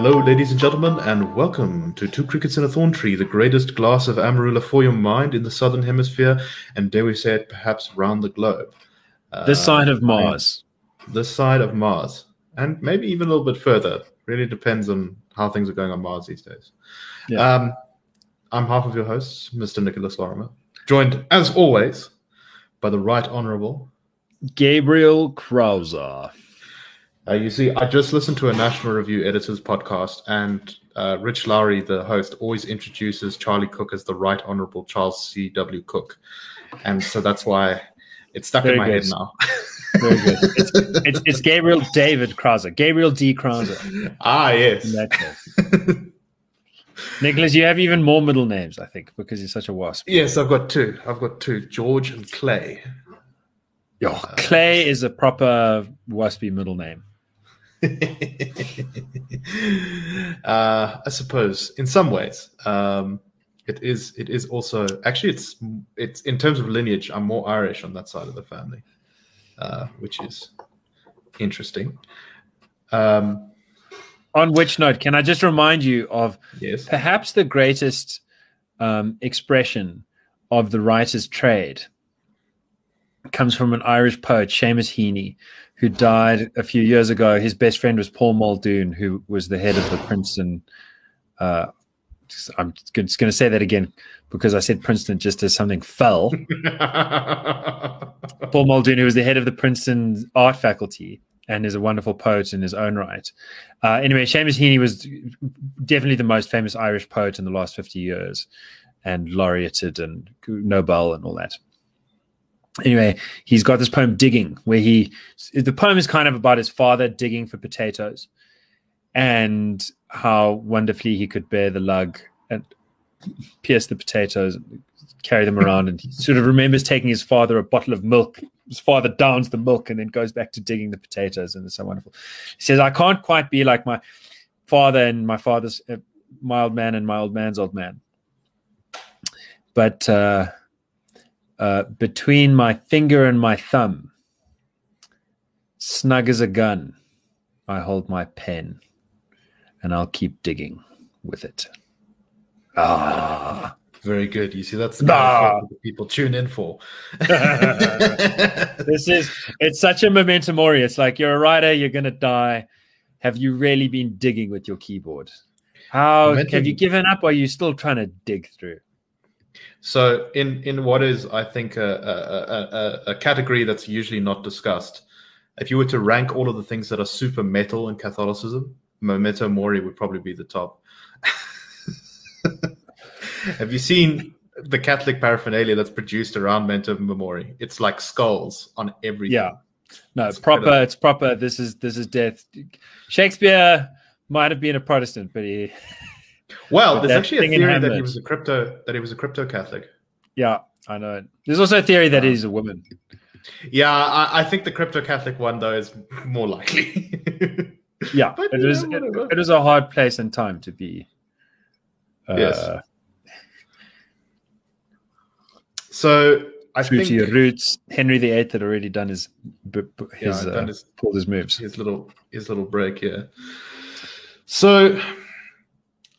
Hello, ladies and gentlemen, and welcome to Two Crickets in a Thorn Tree, the greatest glass of Amarula for your mind in the Southern Hemisphere, and dare we say it, perhaps round the globe. This Uh, side of Mars. This side of Mars, and maybe even a little bit further. Really depends on how things are going on Mars these days. Yeah. Um, I'm half of your hosts, Mr. Nicholas Lorimer, joined, as always, by the Right Honourable Gabriel Krauser. Uh, you see, I just listened to a National Review editor's podcast, and uh, Rich Lowry, the host, always introduces Charlie Cooke as the Right Honorable Charles C. W. Cooke, and so that's why it's stuck Very in my good. head now. Very good. It's, it's, it's Gabriel David Krauser. Gabriel D. Krauser. ah, yes. in that case. Nicholas, you have even more middle names, I think, because you're such a wasp. yes, I've got two. I've got two: George and Clay. Yo, Clay is a proper waspy middle name. uh, I suppose, in some ways, um, it is. It is also actually. It's. It's in terms of lineage. I'm more Irish on that side of the family, uh, which is interesting. Um, On which note, can I just remind you of yes. perhaps the greatest um, expression of the writer's trade comes from an Irish poet, Seamus Heaney, who died a few years ago. His best friend was Paul Muldoon, who was the head of the Princeton. Uh, I'm just going to say that again because I said Princeton just as something fell. Paul Muldoon, who was the head of the Princeton art faculty and is a wonderful poet in his own right. Uh, anyway, Seamus Heaney was definitely the most famous Irish poet in the last 50 years and laureated and Nobel and all that. Anyway, he's got this poem, Digging, where he, the poem is kind of about his father digging for potatoes and how wonderfully he could bear the lug and pierce the potatoes, and carry them around. And he sort of remembers taking his father a bottle of milk. His father downs the milk and then goes back to digging the potatoes. And it's so wonderful. He says, I can't quite be like my father and my father's uh, my old man and my old man's old man. But uh, uh, between my finger and my thumb, snug as a gun, I hold my pen and I'll keep digging with it. Ah. Very good. You see, that's the Ah. that people tune in for. this is it's such a memento mori. It's like you're a writer, you're gonna die. Have you really been digging with your keyboard? How Memento- have you given up? Or are you still trying to dig through? So, in in what is, I think, a, a, a, a category that's usually not discussed, if you were to rank all of the things that are super metal in Catholicism, Memento Mori would probably be the top. Have you seen the Catholic paraphernalia that's produced around Memento Mori? It's like skulls on everything. Yeah. No, It's proper. incredible. It's proper. This is this is death. Shakespeare might have been a Protestant, but he, Well, But there's actually a theory that he was a crypto that he was a crypto Catholic. yeah, I know. There's also a theory that he's a woman. Yeah, I, I think the crypto Catholic one though is more likely. Yeah, But, it yeah, it, it was a hard place and time to be. Uh, Yes. so I true think to your roots. Henry VIII had already done his b- Yeah, his, done uh, his- pulled his moves. his little his little break here. So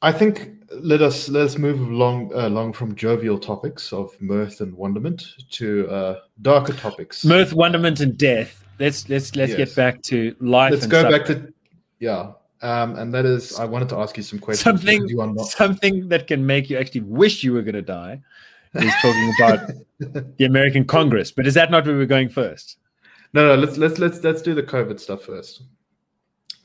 I think let us let us move along along from jovial topics of mirth and wonderment to uh, darker topics. Mirth, wonderment, and death. Let's let's let's Yes. get back to life. Let's go suffering. back to yeah, um, and that is I wanted to ask you some questions. something not, something that can make you actually wish you were going to die. Is talking about the American Congress, but is that not where we're going first? no, no. Let's let's let's let's do the COVID stuff first.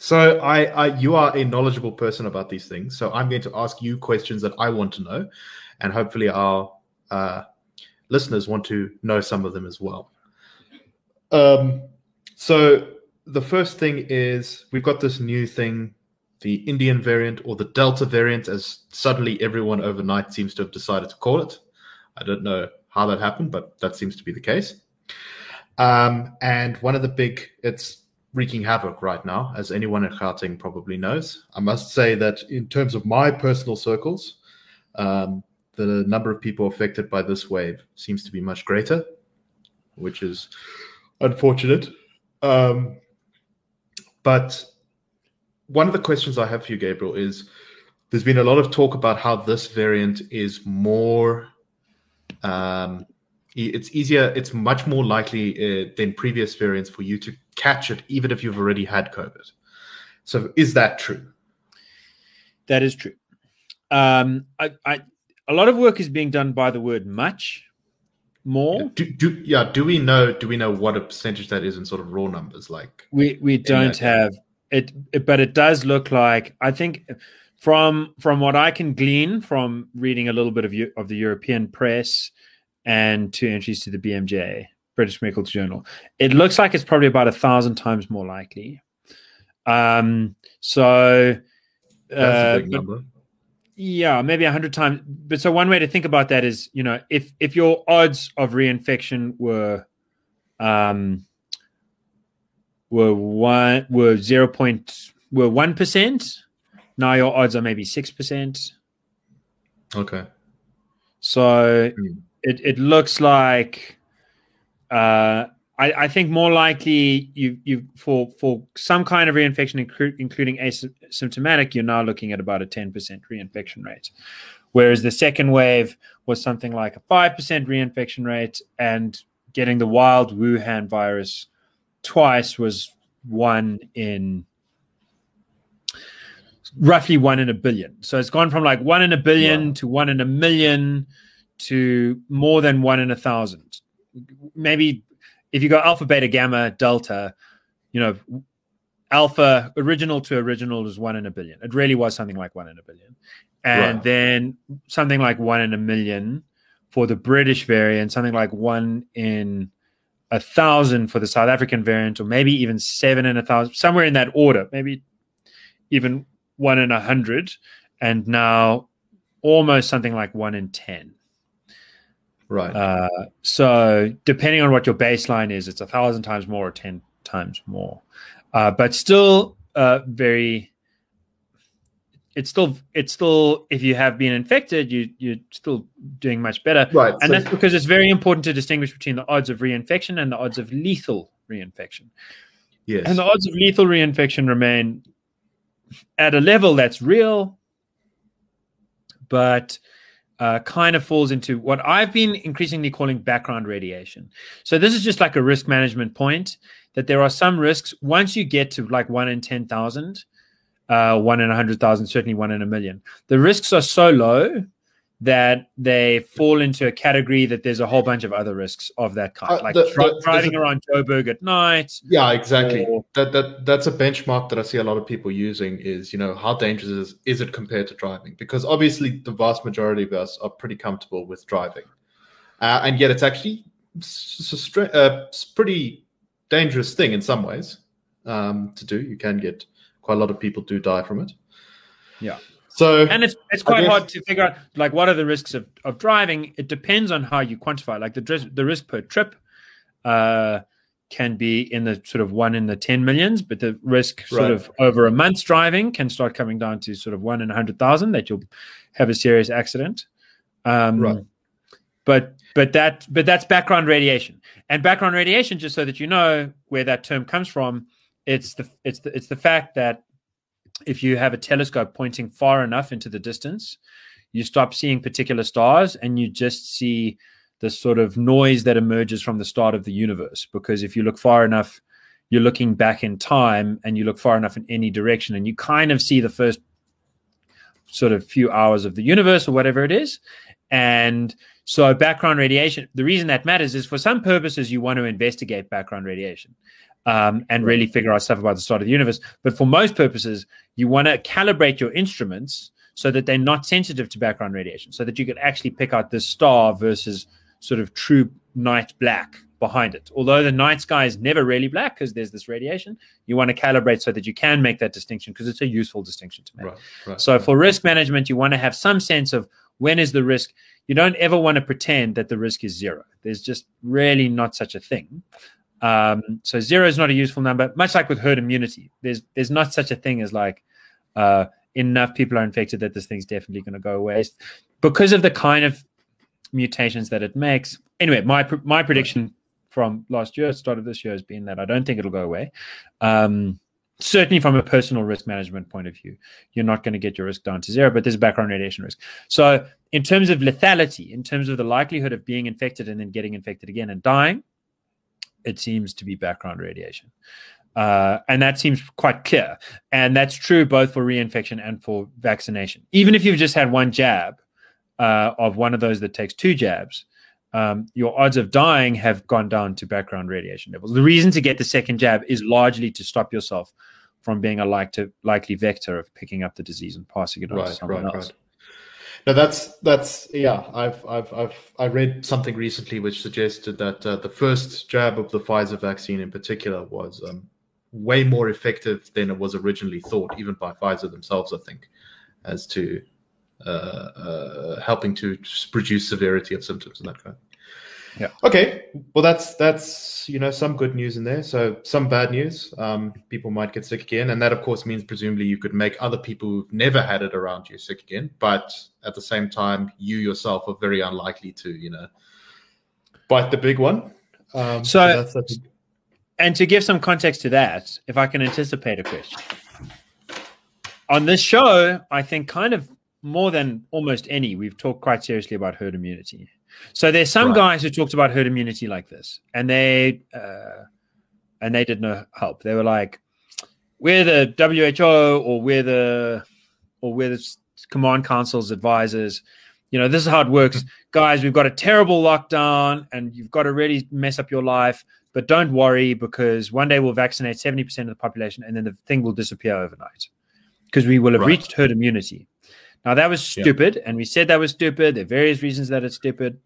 So I, I you are a knowledgeable person about these things. So I'm going to ask you questions that I want to know, and hopefully our uh, listeners want to know some of them as well. Um, so the first thing is we've got this new thing, the Indian variant or the Delta variant, as suddenly everyone overnight seems to have decided to call it. I don't know how that happened, but that seems to be the case. Um, and one of the big, it's wreaking havoc right now, as anyone in Gauteng probably knows. I must say that in terms of my personal circles, um, the number of people affected by this wave seems to be much greater, which is unfortunate. Um, but one of the questions I have for you, Gabriel, is there's been a lot of talk about how this variant is more. Um, it's easier. It's much more likely uh, than previous variants for you to catch it, even if you've already had COVID. So, is that true? That is true. Um, I, I, a lot of work is being done by the word much more. Do, do yeah? Do we know? Do we know what a percentage that is in sort of raw numbers? Like we we don't have it, it, but it does look like I think from from what I can glean from reading a little bit of you, of the European press and two entries to the BMJ British Medical Journal, it looks like it's probably about a thousand times more likely. Um, so. Uh, but, yeah, maybe a hundred times. But so one way to think about that is, you know, if if your odds of reinfection were, um, were one were zero point were one percent, now your odds are maybe six percent. Okay. So mm. it it looks like, uh, I, I, think more likely you you for for some kind of reinfection, inclu- including asymptomatic, you're now looking at about a 10% reinfection rate, whereas the second wave was something like a 5% reinfection rate, and getting the wild Wuhan virus twice was one in roughly one in a billion. So it's gone from like one in a billion wow. to one in a million to more than one in a thousand. Maybe if you go alpha, beta, gamma, delta, you know, alpha original to original is one in a billion. It really was something like one in a billion. And right. then something like one in a million for the British variant, something like one in a thousand for the South African variant, or maybe even seven in a thousand, somewhere in that order, maybe even one in a hundred, and now almost something like one in 10. Right. Uh, so depending on what your baseline is, it's a thousand times more or ten times more, uh, but still uh, very. It's still it's still if you have been infected, you you're still doing much better, right? And so, that's because it's very important to distinguish between the odds of reinfection and the odds of lethal reinfection. Yes, and the odds of lethal reinfection remain at a level that's real, but uh, kind of falls into what I've been increasingly calling background radiation. So this is just like a risk management point that there are some risks once you get to like one in ten thousand, uh, one in a hundred thousand, certainly one in a million. The risks are so low that they fall into a category that there's a whole bunch of other risks of that kind, uh, like the, the, driving around Joburg at night. Yeah, exactly. Or, that that that's a benchmark that I see a lot of people using. Is you know how dangerous is, is it compared to driving? Because obviously the vast majority of us are pretty comfortable with driving, uh, and yet it's actually a uh, pretty dangerous thing in some ways um, to do. You can get quite a lot of people do die from it. Yeah. So and it's it's quite guess, hard to figure out like what are the risks of, of driving. It depends on how you quantify. Like the the risk per trip uh, can be in the sort of one in the ten millions, but the risk sort of over a month's driving can start coming down to sort of one in a hundred thousand that you'll have a serious accident. Um, right. But but that but that's background radiation and background radiation. Just so that you know where that term comes from, it's the it's the it's the fact that if you have a telescope pointing far enough into the distance, you stop seeing particular stars and you just see the sort of noise that emerges from the start of the universe. Because if you look far enough, you're looking back in time and you look far enough in any direction and you kind of see the first sort of few hours of the universe or whatever it is. And so, background radiation, the reason that matters is for some purposes, you want to investigate background radiation um, and really figure out stuff about the start of the universe. But for most purposes, you want to calibrate your instruments so that they're not sensitive to background radiation, so that you can actually pick out the star versus sort of true night black behind it. Although the night sky is never really black because there's this radiation, you want to calibrate so that you can make that distinction because it's a useful distinction to make. Right, right, so right. for risk management, you want to have some sense of when is the risk. You don't ever want to pretend that the risk is zero. There's just really not such a thing. Um, so zero is not a useful number. Much like with herd immunity, there's there's not such a thing as like uh, enough people are infected that this thing's definitely going to go away because of the kind of mutations that it makes. Anyway, my my prediction from last year, start of this year, has been that I don't think it'll go away. Um, certainly from a personal risk management point of view, you're not going to get your risk down to zero, but there's background radiation risk. So, in terms of lethality, in terms of the likelihood of being infected and then getting infected again and dying, it seems to be background radiation. Uh, and that seems quite clear. And that's true both for reinfection and for vaccination. Even if you've just had one jab uh, of one of those that takes two jabs, um, your odds of dying have gone down to background radiation levels. The reason to get the second jab is largely to stop yourself from being a like to, likely vector of picking up the disease and passing it on right, to someone right, else. Right. No, that's that's yeah. I've I've I've I read something recently which suggested that uh, the first jab of the Pfizer vaccine in particular was um, way more effective than it was originally thought, even by Pfizer themselves. I think, as to uh, uh, helping to reduce severity of symptoms and that kind. Yeah. Okay. Well, that's that's you know some good news in there. So some bad news. Um, people might get sick again, and that of course means presumably you could make other people who've never had it around you sick again. But at the same time, you yourself are very unlikely to you know bite the big one. Um, so, so and to give some context to that, if I can anticipate a question on this show, I think kind of more than almost any, we've talked quite seriously about herd immunity. So there's some right. guys who talked about herd immunity like this, and they uh, and they did no help. They were like, "We're the WHO, or we're the, or we're the command council's advisors. You know, this is how it works, hmm. guys. We've got a terrible lockdown, and you've got to really mess up your life. But don't worry, because one day we'll vaccinate seventy percent of the population, and then the thing will disappear overnight, because we will have right. reached herd immunity." Now that was stupid, and we said that was stupid. There are various reasons that it's stupid.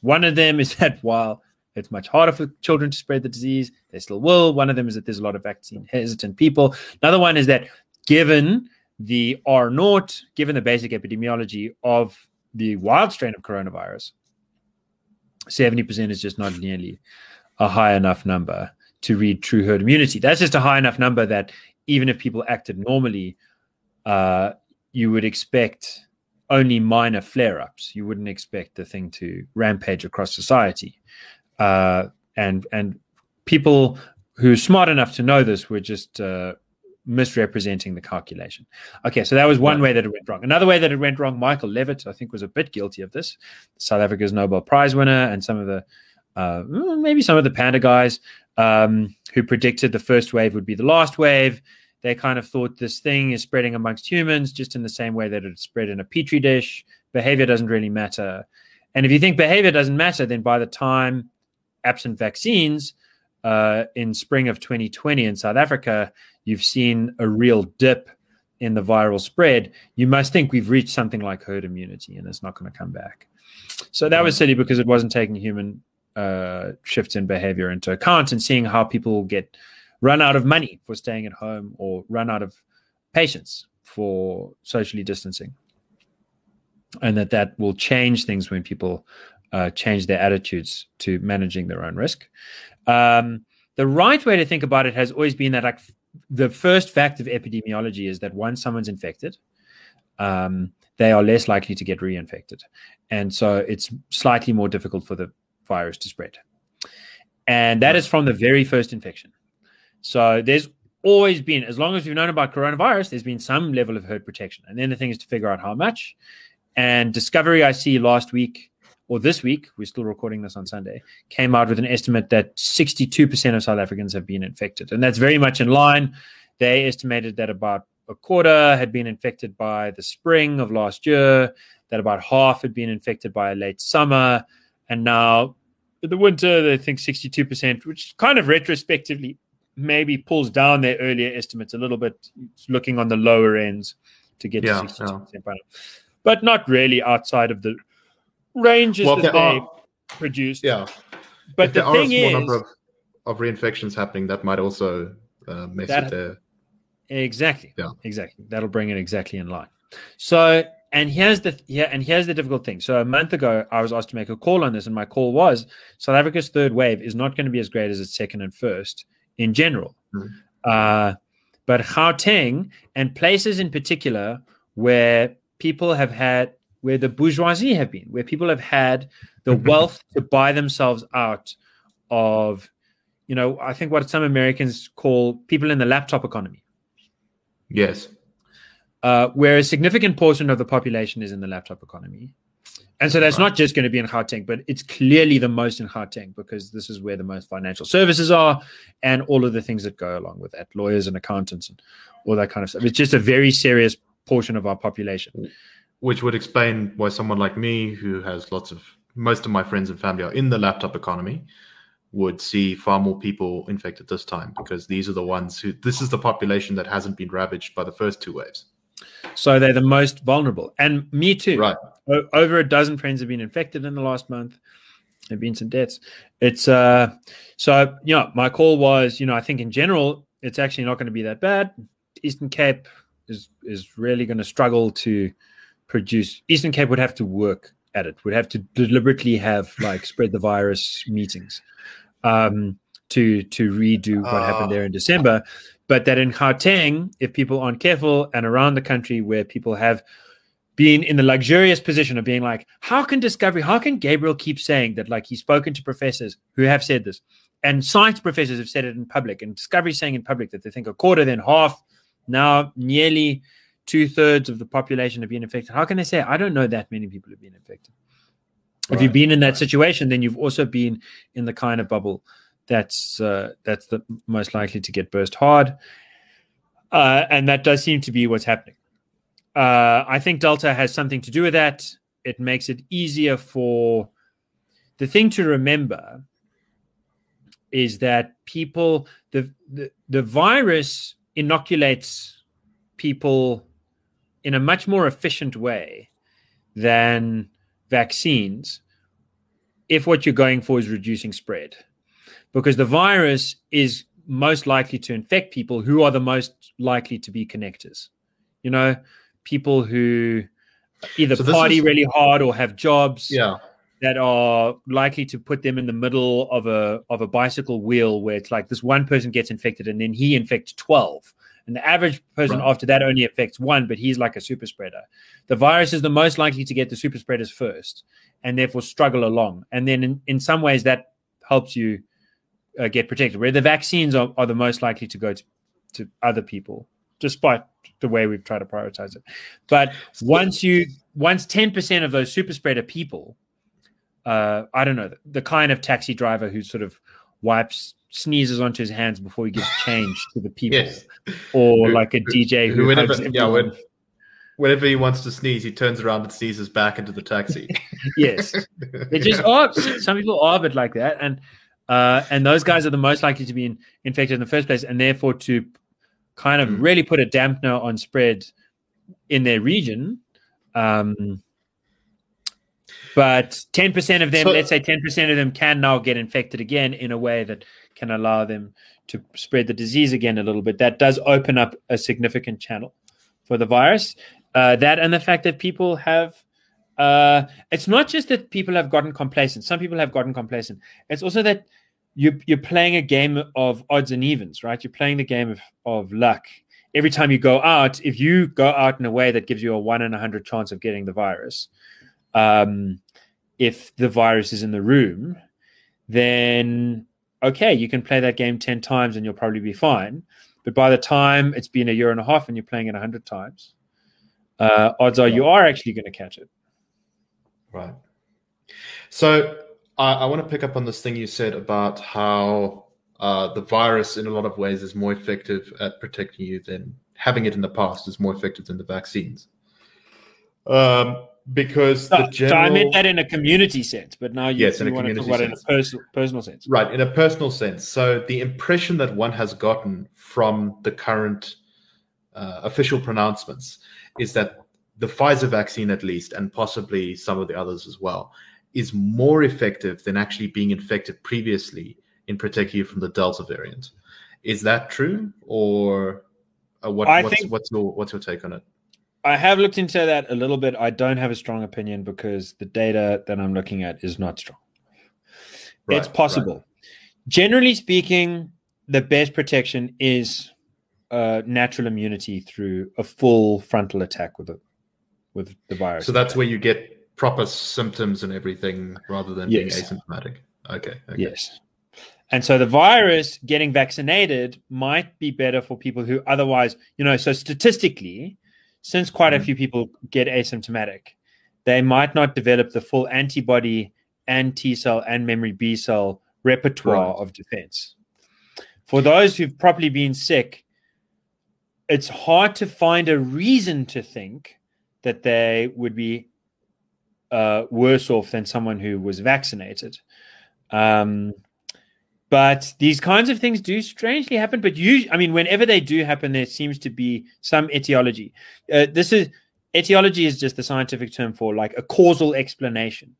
One of them is that while it's much harder for children to spread the disease, they still will. One of them is that there's a lot of vaccine hesitant people. Another one is that given the R naught, given the basic epidemiology of the wild strain of coronavirus, 70% is just not nearly a high enough number to read true herd immunity. That's just a high enough number that even if people acted normally, uh, you would expect only minor flare ups. You wouldn't expect the thing to rampage across society. Uh, and and people who are smart enough to know this were just uh, misrepresenting the calculation. Okay, so that was one way that it went wrong. Another way that it went wrong, Michael Levitt, I think, was a bit guilty of this. South Africa's Nobel Prize winner and some of the uh, maybe some of the PANDA guys um, who predicted the first wave would be the last wave they kind of thought this thing is spreading amongst humans just in the same way that it spread in a petri dish. Behavior doesn't really matter. And if you think behavior doesn't matter, then by the time absent vaccines uh, in spring of 2020 in South Africa, you've seen a real dip in the viral spread. You must think we've reached something like herd immunity and it's not going to come back. So that was silly because it wasn't taking human uh, shifts in behavior into account and seeing how people get run out of money for staying at home or run out of patience for socially distancing. And that that will change things when people uh, change their attitudes to managing their own risk. Um, the right way to think about it has always been that like the first fact of epidemiology is that once someone's infected um, they are less likely to get reinfected. And so it's slightly more difficult for the virus to spread. And that is from the very first infection so there's always been, as long as we've known about coronavirus, there's been some level of herd protection. And then the thing is to figure out how much. And Discovery, I see last week or this week, we're still recording this on Sunday, came out with an estimate that 62% of South Africans have been infected. And that's very much in line. They estimated that about a quarter had been infected by the spring of last year, that about half had been infected by late summer. And now in the winter, they think 62%, which kind of retrospectively maybe pulls down their earlier estimates a little bit, looking on the lower ends to get yeah, to 62% yeah. but not really outside of the ranges well, that they are, produced. Yeah. But the thing is, number of, of reinfections happening, that might also uh, mess that, it there. Exactly. Yeah. Exactly. That'll bring it exactly in line. So, and here's the yeah, and here's the difficult thing. So a month ago, I was asked to make a call on this, and my call was South Africa's third wave is not going to be as great as its second and first in general. Mm-hmm. Uh, but Gauteng and places in particular where people have had, where the bourgeoisie have been, where people have had the wealth to buy themselves out of, you know, I think what some Americans call people in the laptop economy. Yes. Uh, where a significant portion of the population is in the laptop economy. And so that's right. not just going to be in Gauteng, but it's clearly the most in Gauteng because this is where the most financial services are and all of the things that go along with that lawyers and accountants and all that kind of stuff. It's just a very serious portion of our population. Which would explain why someone like me, who has lots of most of my friends and family are in the laptop economy, would see far more people infected this time because these are the ones who this is the population that hasn't been ravaged by the first two waves. So they're the most vulnerable. And me too. Right. Over a dozen friends have been infected in the last month. There've been some deaths. It's uh so you know, my call was, you know, I think in general it's actually not going to be that bad. Eastern Cape is is really going to struggle to produce Eastern Cape would have to work at it, would have to deliberately have like spread the virus meetings um to to redo what uh, happened there in December but that in Gauteng, if people aren't careful and around the country where people have been in the luxurious position of being like, how can Discovery, how can Gabriel keep saying that like he's spoken to professors who have said this and science professors have said it in public and Discovery saying in public that they think a quarter, then half, now nearly two thirds of the population have been infected. How can they say, I don't know that many people have been infected? Right. If you've been in that situation, then you've also been in the kind of bubble that's uh, that's the most likely to get burst hard, uh, and that does seem to be what's happening. Uh, I think Delta has something to do with that. It makes it easier for the thing to remember is that people the, the the virus inoculates people in a much more efficient way than vaccines if what you're going for is reducing spread because the virus is most likely to infect people who are the most likely to be connectors. You know, people who either so party is, really hard or have jobs yeah. that are likely to put them in the middle of a of a bicycle wheel where it's like this one person gets infected and then he infects 12 and the average person right. after that only affects one but he's like a super spreader the virus is the most likely to get the super spreaders first and therefore struggle along and then in, in some ways that helps you uh, get protected, where the vaccines are, are the most likely to go to, to other people, despite the way we've tried to prioritize it. But once you once 10% of those super spreader people, uh, I don't know, the, the kind of taxi driver who sort of wipes sneezes onto his hands before he gives change to the people, yes. or who, like a DJ who, who whenever, yeah, when, whenever he wants to sneeze, he turns around and sneezes back into the taxi. yes, it just are. Some people are a bit like that, and uh, and those guys are the most likely to be in, infected in the first place, and therefore to kind of hmm. really put a dampener on spread in their region. Um, but 10% of them, so, let's say 10% of them can now get infected again in a way that can allow them to spread the disease again a little bit. That does open up a significant channel for the virus. Uh, that and the fact that people have uh, it's not just that people have gotten complacent. Some people have gotten complacent. It's also that you, you're playing a game of odds and evens, right? You're playing the game of, of luck. Every time you go out, if you go out in a way that gives you a one in a hundred chance of getting the virus, um, if the virus is in the room, then okay, you can play that game 10 times and you'll probably be fine. But by the time it's been a year and a half and you're playing it 100 times, uh, odds are you are actually going to catch it. Right. So I, I want to pick up on this thing you said about how uh, the virus, in a lot of ways, is more effective at protecting you than having it in the past is more effective than the vaccines. Um, because so, the general... so I meant that in a community sense, but now you, yes, you in a want to talk about it in a personal personal sense. Right, in a personal sense. So the impression that one has gotten from the current uh, official pronouncements is that the Pfizer vaccine, at least, and possibly some of the others as well, is more effective than actually being infected previously in protecting you from the Delta variant. Is that true, or uh, what, what's, think, what's your what's your take on it? I have looked into that a little bit. I don't have a strong opinion because the data that I'm looking at is not strong. Right, it's possible. Right. Generally speaking, the best protection is uh, natural immunity through a full frontal attack with a with the virus. So that's where you get proper symptoms and everything rather than yes. being asymptomatic. Okay, okay. Yes. And so the virus getting vaccinated might be better for people who otherwise, you know, so statistically, since quite a mm-hmm. few people get asymptomatic, they might not develop the full antibody and T cell and memory B cell repertoire right. of defense. For those who've properly been sick, it's hard to find a reason to think that they would be uh, worse off than someone who was vaccinated. Um, but these kinds of things do strangely happen. But you, I mean, whenever they do happen, there seems to be some etiology. Uh, this is etiology is just the scientific term for like a causal explanation.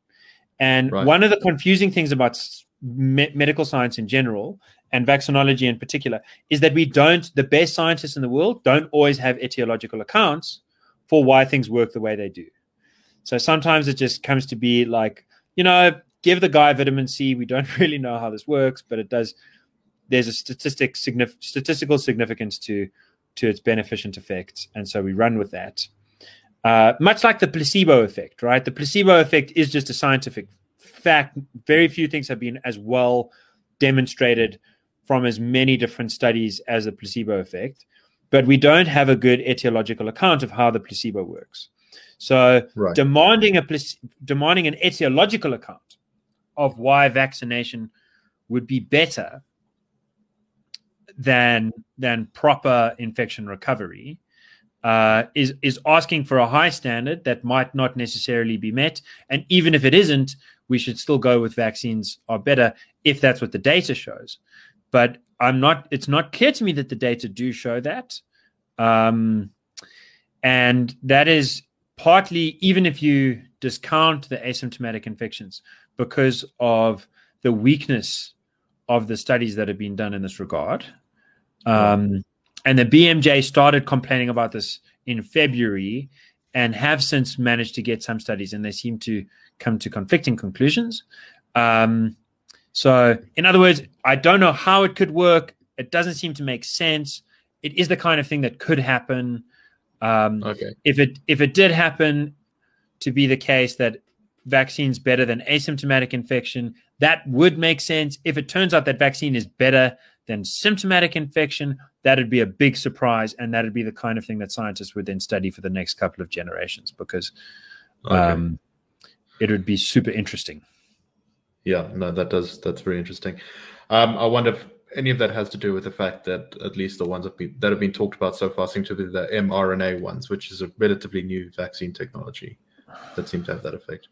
And right. one of the confusing things about me- medical science in general and vaccinology in particular is that we don't, the best scientists in the world don't always have etiological accounts for why things work the way they do. So sometimes it just comes to be like, you know, give the guy vitamin C. We don't really know how this works, but it does. There's a statistic signif- statistical significance to to its beneficent effects, and so we run with that. Uh, much like the placebo effect, right? The placebo effect is just a scientific fact. Very few things have been as well demonstrated from as many different studies as the placebo effect, but we don't have a good etiological account of how the placebo works. So right. demanding a demanding an etiological account of why vaccination would be better than than proper infection recovery uh, is is asking for a high standard that might not necessarily be met. And even if it isn't, we should still go with vaccines are better if that's what the data shows. But I'm not. It's not clear to me that the data do show that. Um, and that is partly even if you discount the asymptomatic infections because of the weakness of the studies that have been done in this regard. Um, and the BMJ started complaining about this in February and have since managed to get some studies, and they seem to come to conflicting conclusions. Um, so, in other words, I don't know how it could work. It doesn't seem to make sense. It is the kind of thing that could happen. Um, okay. If it if it did happen to be the case that vaccines better than asymptomatic infection, that would make sense. If it turns out that vaccine is better than symptomatic infection, that'd be a big surprise, and that'd be the kind of thing that scientists would then study for the next couple of generations because okay. um, it would be super interesting. Yeah, no, that does. That's very interesting. Um, I wonder if any of that has to do with the fact that at least the ones that, be, that have been talked about so far seem to be the mRNA ones, which is a relatively new vaccine technology that seem to have that effect.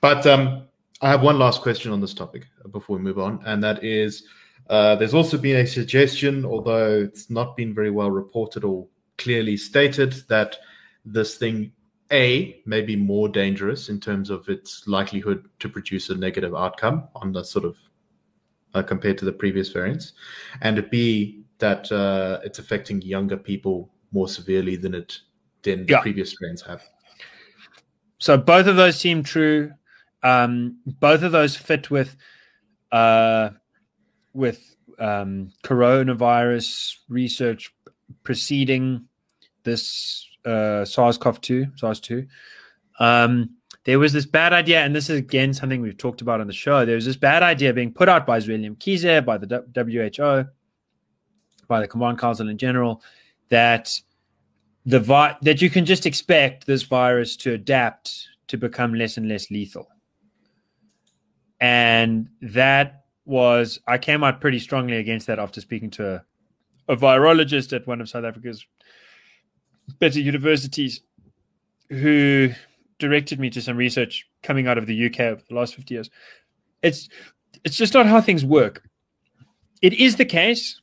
But um, I have one last question on this topic before we move on, and that is uh, there's also been a suggestion, although it's not been very well reported or clearly stated, that this thing a may be more dangerous in terms of its likelihood to produce a negative outcome on the sort of uh, compared to the previous variants, and B that uh, it's affecting younger people more severely than it than yeah. previous strains have. So both of those seem true. Um, both of those fit with uh, with um, coronavirus research preceding this uh, SARS-CoV-2, SARS-2. Um, there was this bad idea, and this is again something we've talked about on the show. There was this bad idea being put out by William Kizé, by the WHO, by the Command Council in general, that the vi- that you can just expect this virus to adapt to become less and less lethal. And that was I came out pretty strongly against that after speaking to a, a virologist at one of South Africa's better universities who directed me to some research coming out of the UK over the last 50 years. It's it's just not how things work. It is the case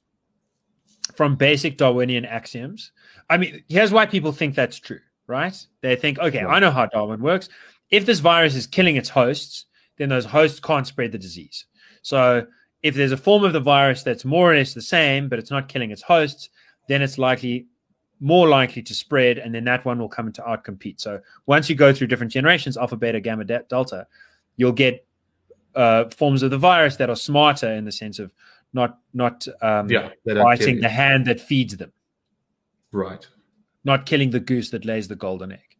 from basic Darwinian axioms. I mean, here's why people think that's true, right? They think, okay, yeah. I know how Darwin works. If this virus is killing its hosts, then those hosts can't spread the disease. So if there's a form of the virus that's more or less the same, but it's not killing its hosts, then it's likely more likely to spread, and then that one will come into outcompete. So once you go through different generations, alpha, beta, gamma, delta, you'll get uh, forms of the virus that are smarter in the sense of not not um, yeah, biting the hand that feeds them, right? Not killing the goose that lays the golden egg.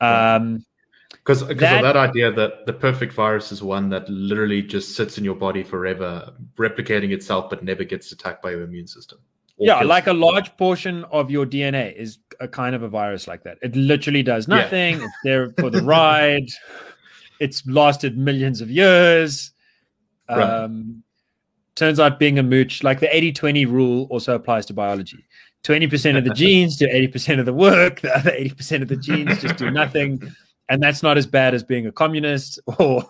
Um, Because because that, of that idea that the perfect virus is one that literally just sits in your body forever, replicating itself, but never gets attacked by your immune system. Yeah, like a large portion of your DNA is a kind of a virus like that. It literally does nothing. Yeah. it's there for the ride. It's lasted millions of years. Right. Um, turns out being a mooch, like the 80 20 rule also applies to biology. 20% of the genes do 80% of the work, the other 80% of the genes just do nothing. And that's not as bad as being a communist or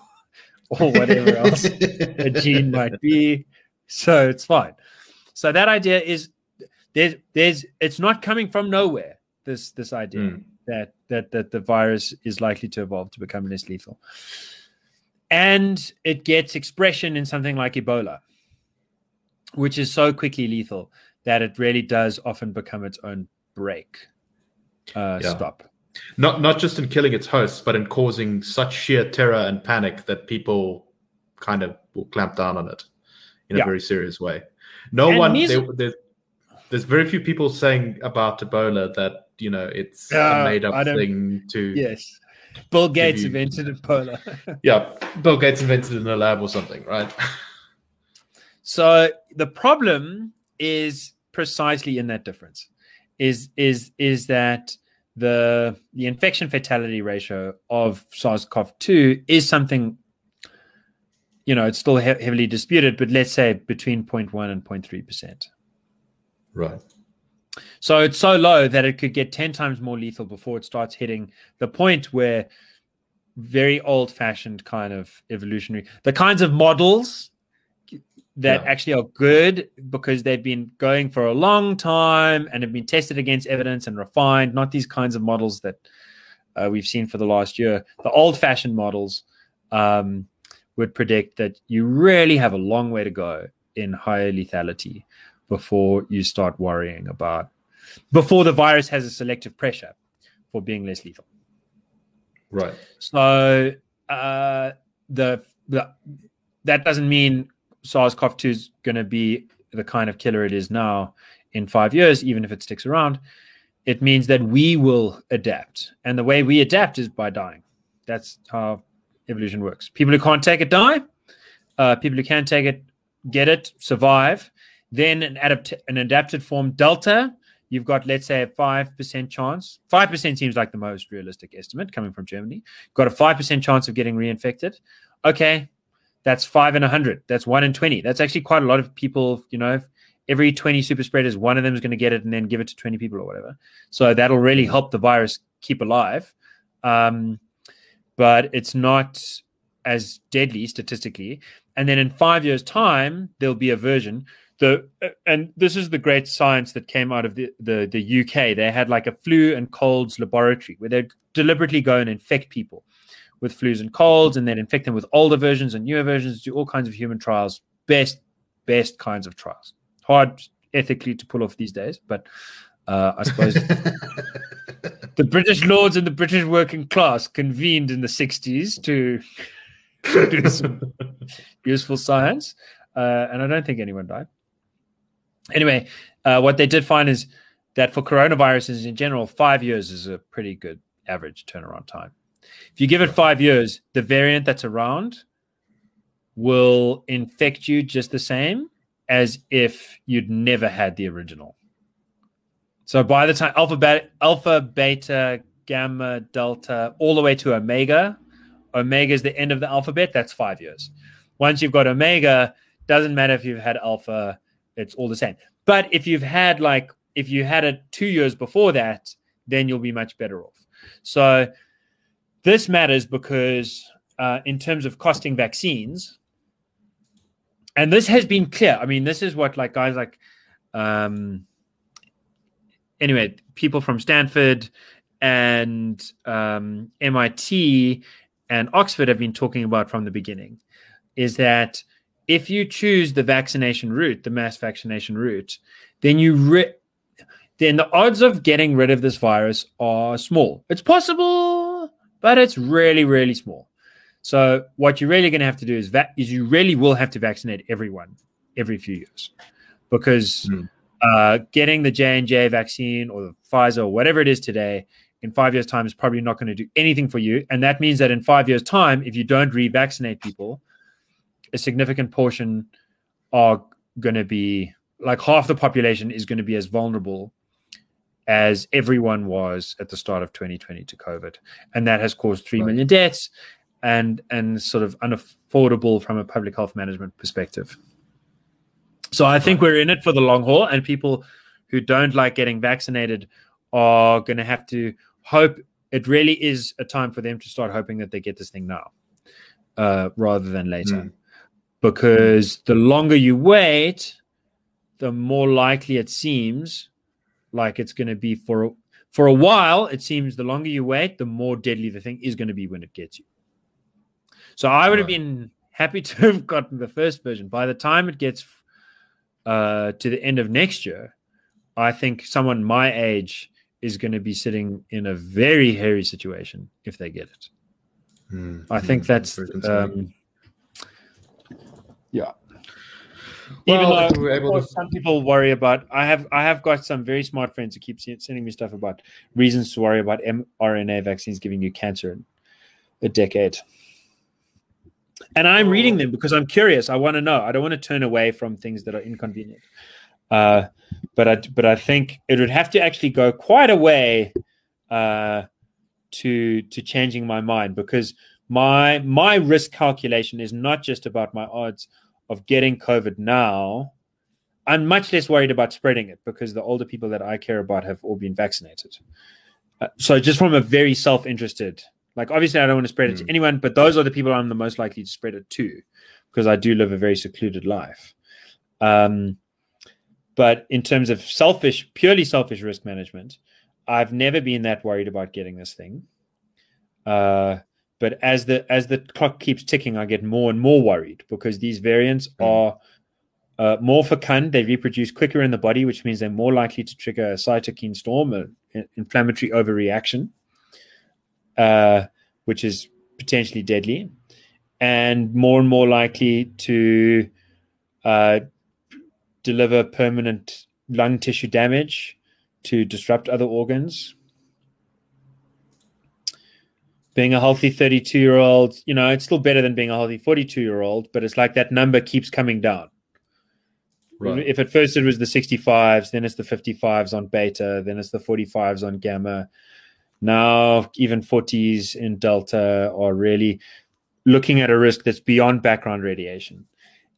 or whatever else a gene might be. So it's fine. So that idea is there's there's it's not coming from nowhere, this this idea mm. that that that the virus is likely to evolve to become less lethal. And it gets expression in something like Ebola, which is so quickly lethal that it really does often become its own break uh, yeah. stop. Not not just in killing its hosts, but in causing such sheer terror and panic that people kind of will clamp down on it in yeah. a very serious way. No and one. There, there's very few people saying about Ebola that you know it's uh, a made up thing to. Yes. Bill Gates you, invented Ebola. yeah, Bill Gates invented it in a lab or something, right? so the problem is precisely in that difference is is is that the the infection fatality ratio of SARS-CoV-2 is something you know it's still he- heavily disputed but let's say between 0.1 and 0.3 percent right so it's so low that it could get 10 times more lethal before it starts hitting the point where very old fashioned kind of evolutionary the kinds of models that yeah. actually are good because they've been going for a long time and have been tested against evidence and refined, not these kinds of models that uh, we've seen for the last year. The old fashioned models um, would predict that you really have a long way to go in higher lethality before you start worrying about, before the virus has a selective pressure for being less lethal. Right. So uh, the, the that doesn't mean SARS-CoV-2 is going to be the kind of killer it is now in five years, even if it sticks around, it means that we will adapt. And the way we adapt is by dying. That's how evolution works. People who can't take it die. Uh, people who can take it get it, survive. Then an, adapt- an adapted form delta, you've got, let's say, a 5% chance. 5% seems like the most realistic estimate coming from Germany. you've Got a 5% chance of getting reinfected. Okay, that's five in a hundred. That's one in twenty. That's actually quite a lot of people. You know, every twenty super spreaders, one of them is going to get it and then give it to twenty people or whatever. So that'll really help the virus keep alive. Um, but it's not as deadly statistically. And then in five years' time, there'll be a version. The and this is the great science that came out of the, the the UK. They had like a flu and colds laboratory where they deliberately go and infect people with flus and colds and then infect them with older versions and newer versions, do all kinds of human trials, best, best kinds of trials. Hard ethically to pull off these days, but uh, I suppose the British lords and the British working class convened in the 60s to do some useful science. Uh, and I don't think anyone died. Anyway, uh, what they did find is that for coronaviruses in general, five years is a pretty good average turnaround time. If you give it five years, the variant that's around will infect you just the same as if you'd never had the original. So by the time alpha, alpha, beta, gamma, delta, all the way to omega, omega is the end of the alphabet. That's five years. Once you've got omega, doesn't matter if you've had alpha, it's all the same. But if you've had like if you had it two years before that, then you'll be much better off. So this matters because, uh, in terms of costing vaccines, and this has been clear. I mean, this is what like guys like, um, anyway, people from Stanford and um, MIT and Oxford have been talking about from the beginning, is that if you choose the vaccination route, the mass vaccination route, then you re- then the odds of getting rid of this virus are small. It's possible but it's really, really small. So what you're really going to have to do is that is you really will have to vaccinate everyone every few years, because mm. uh, getting the J and J vaccine or the Pfizer or whatever it is today in five years' time is probably not going to do anything for you. And that means that in five years' time, if you don't revaccinate people, a significant portion are going to be like half the population is going to be as vulnerable as everyone was at the start of 2020 to COVID. And that has caused three right. million deaths and and sort of unaffordable from a public health management perspective. So I think we're in it for the long haul, and people who don't like getting vaccinated are going to have to hope it really is a time for them to start hoping that they get this thing now uh, rather than later. Mm. Because the longer you wait, the more likely it seems like it's going to be for for a while. It seems the longer you wait, the more deadly the thing is going to be when it gets you. So I would have been happy to have gotten the first version. By the time it gets uh, to the end of next year, I think someone my age is going to be sitting in a very hairy situation if they get it. Mm, I think mm, that's um, yeah. Well, Even though to... some people worry about, I have I have got some very smart friends who keep sending me stuff about reasons to worry about mRNA vaccines giving you cancer in a decade. And I'm reading them because I'm curious. I want to know. I don't want to turn away from things that are inconvenient. Uh, but I but I think it would have to actually go quite a way uh, to to changing my mind because my my risk calculation is not just about my odds of getting COVID now. I'm much less worried about spreading it because the older people that I care about have all been vaccinated. Uh, so just from a very self-interested like, obviously, I don't want to spread it mm. to hmm. anyone, but those are the people I'm the most likely to spread it to because I do live a very secluded life. Um, but in terms of selfish, purely selfish risk management, I've never been that worried about getting this thing. Uh, but as the as the clock keeps ticking, I get more and more worried because these variants mm. are uh, more fecund. They reproduce quicker in the body, which means they're more likely to trigger a cytokine storm, an inflammatory overreaction uh, which is potentially deadly, and more and more likely to uh, deliver permanent lung tissue damage, to disrupt other organs. Being a healthy 32 year old, you know, it's still better than being a healthy 42 year old, but it's like that number keeps coming down. Right. If at first it was the 65s, then it's the 55s on beta, then it's the 45s on gamma, now, even 40s in Delta are really looking at a risk that's beyond background radiation.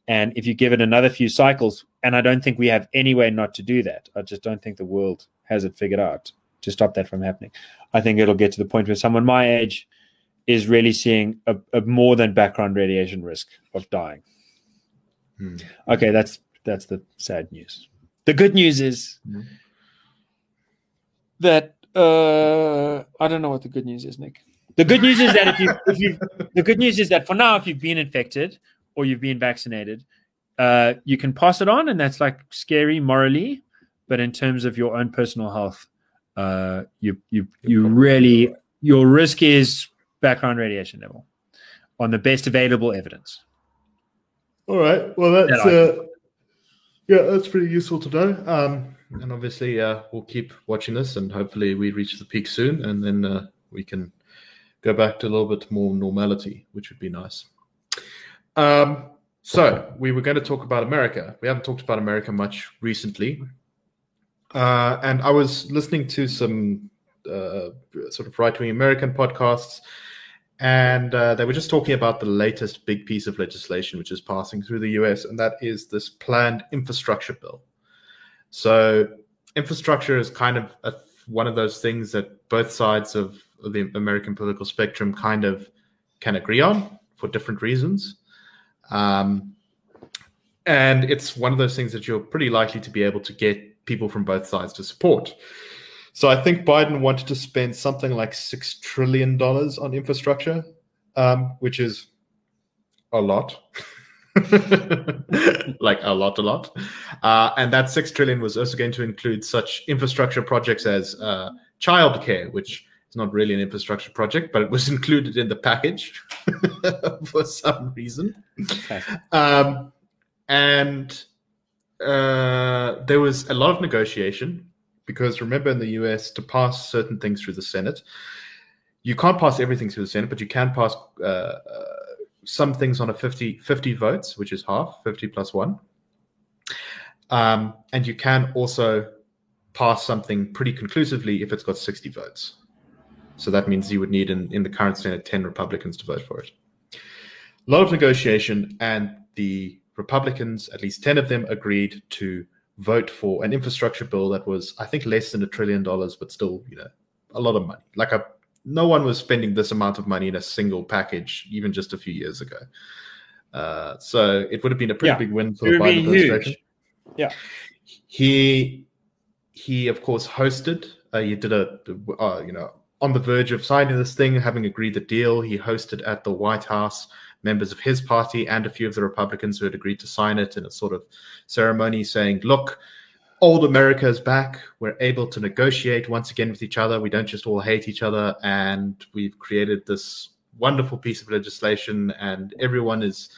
And if you give it another few cycles, and I don't think we have any way not to do that, I just don't think the world has it figured out to stop that from happening. I think it'll get to the point where someone my age is really seeing a, a more than background radiation risk of dying. Hmm. Okay, that's that's the sad news. The good news is hmm. that uh, I don't know what the good news is, Nick. The good news is that if you, if you, the good news is that for now, if you've been infected or you've been vaccinated, uh, you can pass it on, and that's like scary morally. But in terms of your own personal health, uh, you you you really your risk is background radiation level on the best available evidence. All right. Well, that's uh, yeah, that's pretty useful to know. Um, and obviously uh, we'll keep watching this, and hopefully we reach the peak soon, and then uh, we can go back to a little bit more normality, which would be nice. Um, so we were going to talk about America. We haven't talked about America much recently, uh, and I was listening to some uh, sort of right-wing American podcasts, and uh, they were just talking about the latest big piece of legislation which is passing through the US, and that is this planned infrastructure bill. So infrastructure is kind of a, one of those things that both sides of the American political spectrum kind of can agree on for different reasons. Um, and it's one of those things that you're pretty likely to be able to get people from both sides to support. So I think Biden wanted to spend something like six trillion dollars on infrastructure, um, which is a lot. like a lot, a lot. Uh, and that six trillion was also going to include such infrastructure projects as uh, childcare, which is not really an infrastructure project, but it was included in the package for some reason. Okay. Um, and uh, there was a lot of negotiation because remember in the US to pass certain things through the Senate, you can't pass everything through the Senate, but you can pass uh, uh, some things on a 50, 50 votes, which is half, 50 plus one. Um, and you can also pass something pretty conclusively if it's got 60 votes. So that means you would need in, in the current Senate 10 Republicans to vote for it. A lot of negotiation, and the Republicans, at least 10 of them, agreed to vote for an infrastructure bill that was, I think, less than a trillion dollars, but still, you know, a lot of money. Like a no one was spending this amount of money in a single package even just a few years ago. Uh, so it would have been a pretty yeah, big win for the Biden administration. Huge. Yeah, he he of course hosted. Uh, he did a uh, you know on the verge of signing this thing, having agreed the deal. He hosted at the White House members of his party and a few of the Republicans who had agreed to sign it in a sort of ceremony, saying, "Look." old America is back. We're able to negotiate once again with each other. We don't just all hate each other. And we've created this wonderful piece of legislation, and everyone is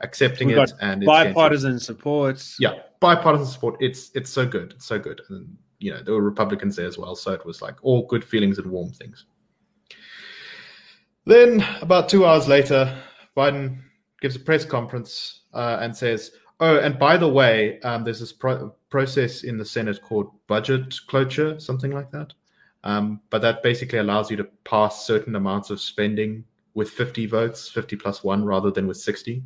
accepting We've it. and bipartisan support. Yeah, bipartisan support. It's it's so good. It's so good. And you know there were Republicans there as well, so it was like all good feelings and warm things. Then about two hours later, Biden gives a press conference uh, and says, "Oh, and by the way, um, there's this pro- process in the Senate called budget cloture, something like that. Um, but that basically allows you to pass certain amounts of spending with 50 votes, 50 plus one, rather than with 60.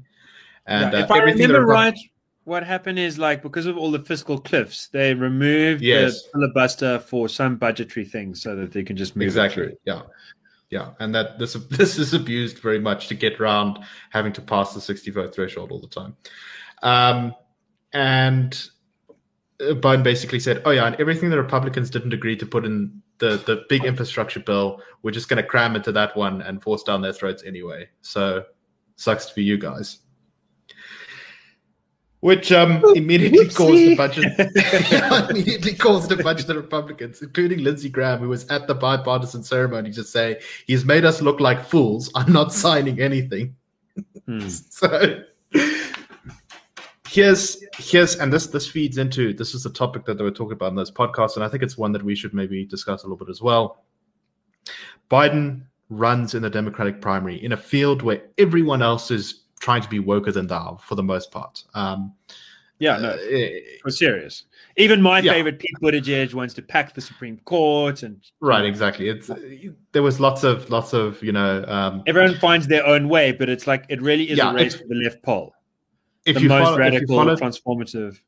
And yeah, uh, if I remember right, what happened is like because of all the fiscal cliffs, they removed yes. the filibuster for some budgetary things so that they can just move exactly. Yeah, yeah, and that this this is abused very much to get around having to pass the 60 vote threshold all the time. Um, and Biden basically said, "Oh yeah, and everything the Republicans didn't agree to put in the the big infrastructure bill, we're just going to cram into that one and force down their throats anyway." So, sucks for you guys. Which um, immediately Whoopsie. caused the budget. immediately caused a bunch of the Republicans, including Lindsey Graham, who was at the bipartisan ceremony, to say, "He's made us look like fools. I'm not signing anything." Hmm. so here's here's and this this feeds into this is the topic that they were talking about in those podcasts, and I think it's one that we should maybe discuss a little bit as well. Biden runs in the Democratic primary in a field where everyone else is trying to be woker than thou for the most part. Um, yeah, no, uh, serious. Even my yeah. favorite, Pete Buttigieg, wants to pack the Supreme Court, and right, exactly. It's there was lots of lots of you know. Um, Everyone finds their own way, but it's like it really is yeah, a race for the left pole if the you most follow, radical, followed, transformative.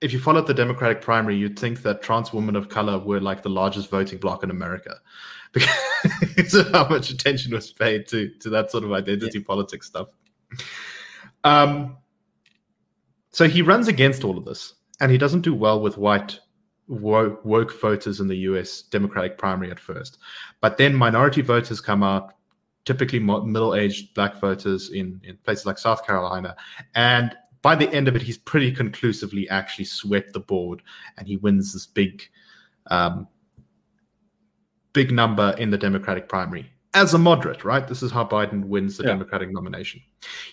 If you followed the Democratic primary, you'd think that trans women of color were like the largest voting bloc in America because of how much attention was paid to to that sort of identity yeah. politics stuff. Um, so he runs against all of this, and he doesn't do well with white woke, woke voters in the U.S. Democratic primary at first, but then minority voters come out typically middle-aged black voters in, in places like South Carolina. And by the end of it, he's pretty conclusively actually swept the board and he wins this big, um, big number in the Democratic primary as a moderate, right? This is how Biden wins the yeah. Democratic nomination.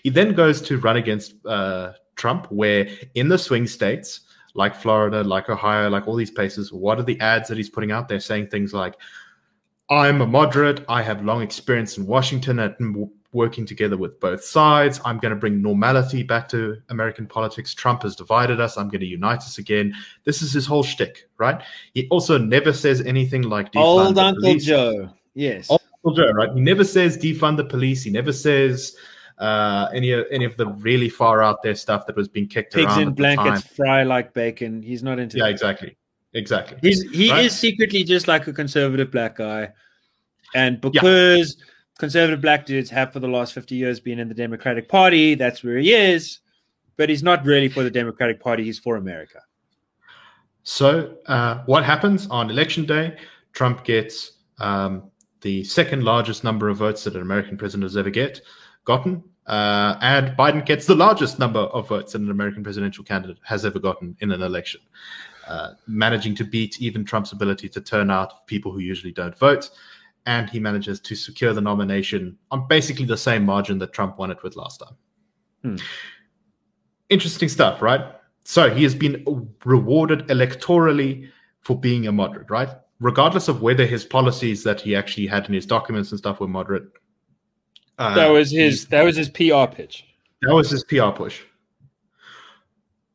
He then goes to run against uh, Trump, where in the swing states, like Florida, like Ohio, like all these places, what are the ads that he's putting out there saying things like, I'm a moderate. I have long experience in Washington and working together with both sides. I'm going to bring normality back to American politics. Trump has divided us. I'm going to unite us again. This is his whole shtick, right? He also never says anything like old Uncle. Joe. Yes, old Uncle Joe, right? He never says defund the police. He never says uh, any any of the really far out there stuff that was being kicked Pigs around. Pigs in blankets, fry like bacon. He's not into. Yeah, that. exactly. Exactly. He's he right? is secretly just like a conservative black guy. And because yeah. conservative black dudes have for the last 50 years been in the Democratic Party, that's where he is. But he's not really for the Democratic Party, he's for America. So, uh, what happens on election day? Trump gets um, the second largest number of votes that an American president has ever get gotten, uh, and Biden gets the largest number of votes that an American presidential candidate has ever gotten in an election, uh, managing to beat even Trump's ability to turn out people who usually don't vote and he manages to secure the nomination on basically the same margin that Trump won it with last time. Hmm. Interesting stuff, right? So he has been rewarded electorally for being a moderate, right? Regardless of whether his policies that he actually had in his documents and stuff were moderate. Uh, that was his. That was his PR pitch. That was his PR push.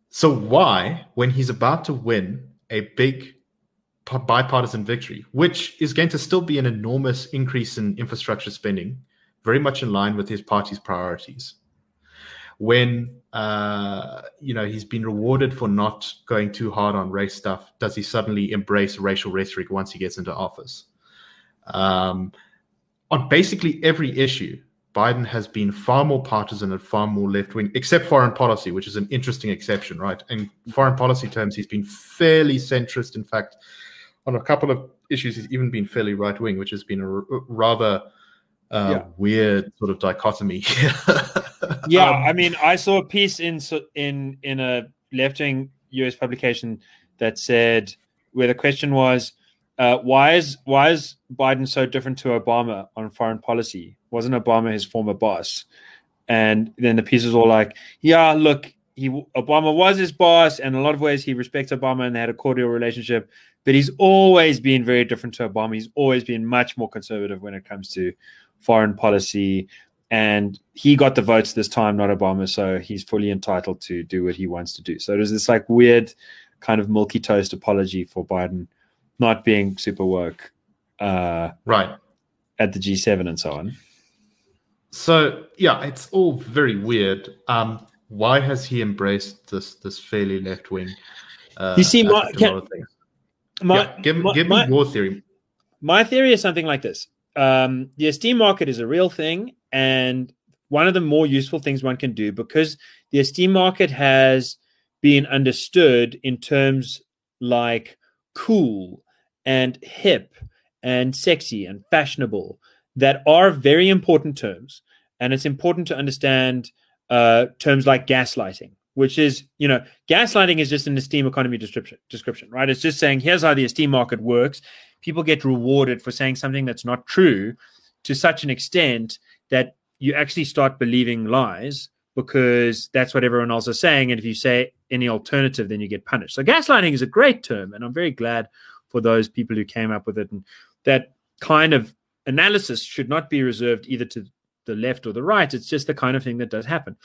So why, when he's about to win a big bipartisan victory, which is going to still be an enormous increase in infrastructure spending, very much in line with his party's priorities, when uh, you know he's been rewarded for not going too hard on race stuff, does he suddenly embrace racial rhetoric once he gets into office? Um, on basically every issue, Biden has been far more partisan and far more left wing, except foreign policy, which is an interesting exception, right? In foreign policy terms, he's been fairly centrist. In fact, on a couple of issues, he's even been fairly right wing, which has been a rather uh, yeah. weird sort of dichotomy. yeah, um, I mean, I saw a piece in in in a left wing US publication that said where the question was, uh, why is why is Biden so different to Obama on foreign policy? Wasn't Obama his former boss? And then the piece was all like, yeah, look, he Obama was his boss, and in a lot of ways he respects Obama and they had a cordial relationship. But he's always been very different to Obama. He's always been much more conservative when it comes to foreign policy. And he got the votes this time, not Obama. So he's fully entitled to do what he wants to do. So there's this like weird kind of milky toast apology for Biden not being super woke. Uh, right. At the G7 and so on. So yeah, it's all very weird. Um, why has he embraced this this fairly left wing? Uh, you see, my, can, my, yeah, give, my, give me your theory. My theory is something like this: um, the esteem market is a real thing, and one of the more useful things one can do because the esteem market has been understood in terms like cool and hip and sexy and fashionable that are very important terms. And it's important to understand uh, terms like gaslighting, which is, you know, gaslighting is just an esteem economy description, description, right? It's just saying, here's how the esteem market works. People get rewarded for saying something that's not true to such an extent that you actually start believing lies because that's what everyone else is saying. And if you say any alternative, then you get punished. So gaslighting is a great term. And I'm very glad for those people who came up with it. And that kind of analysis should not be reserved either to the left or the right. It's just the kind of thing that does happen.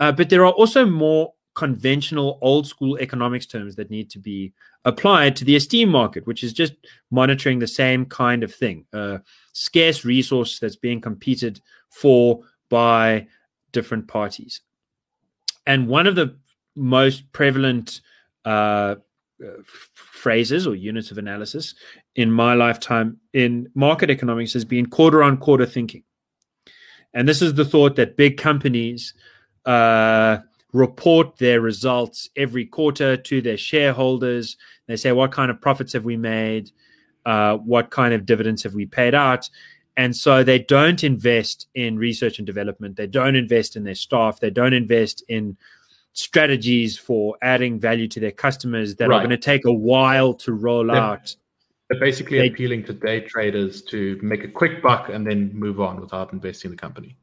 Uh, but there are also more conventional old school economics terms that need to be applied to the esteem market, which is just monitoring the same kind of thing. Uh, scarce resource that's being competed for by different parties. And one of the most prevalent uh, phrases or units of analysis in my lifetime in market economics has been quarter on quarter thinking. And this is the thought that big companies uh, report their results every quarter to their shareholders. They say, what kind of profits have we made? Uh, what kind of dividends have we paid out? And so they don't invest in research and development. They don't invest in their staff. They don't invest in strategies for adding value to their customers that right. are going to take a while to roll out. They're basically they, appealing to day traders to make a quick buck and then move on without investing in the company.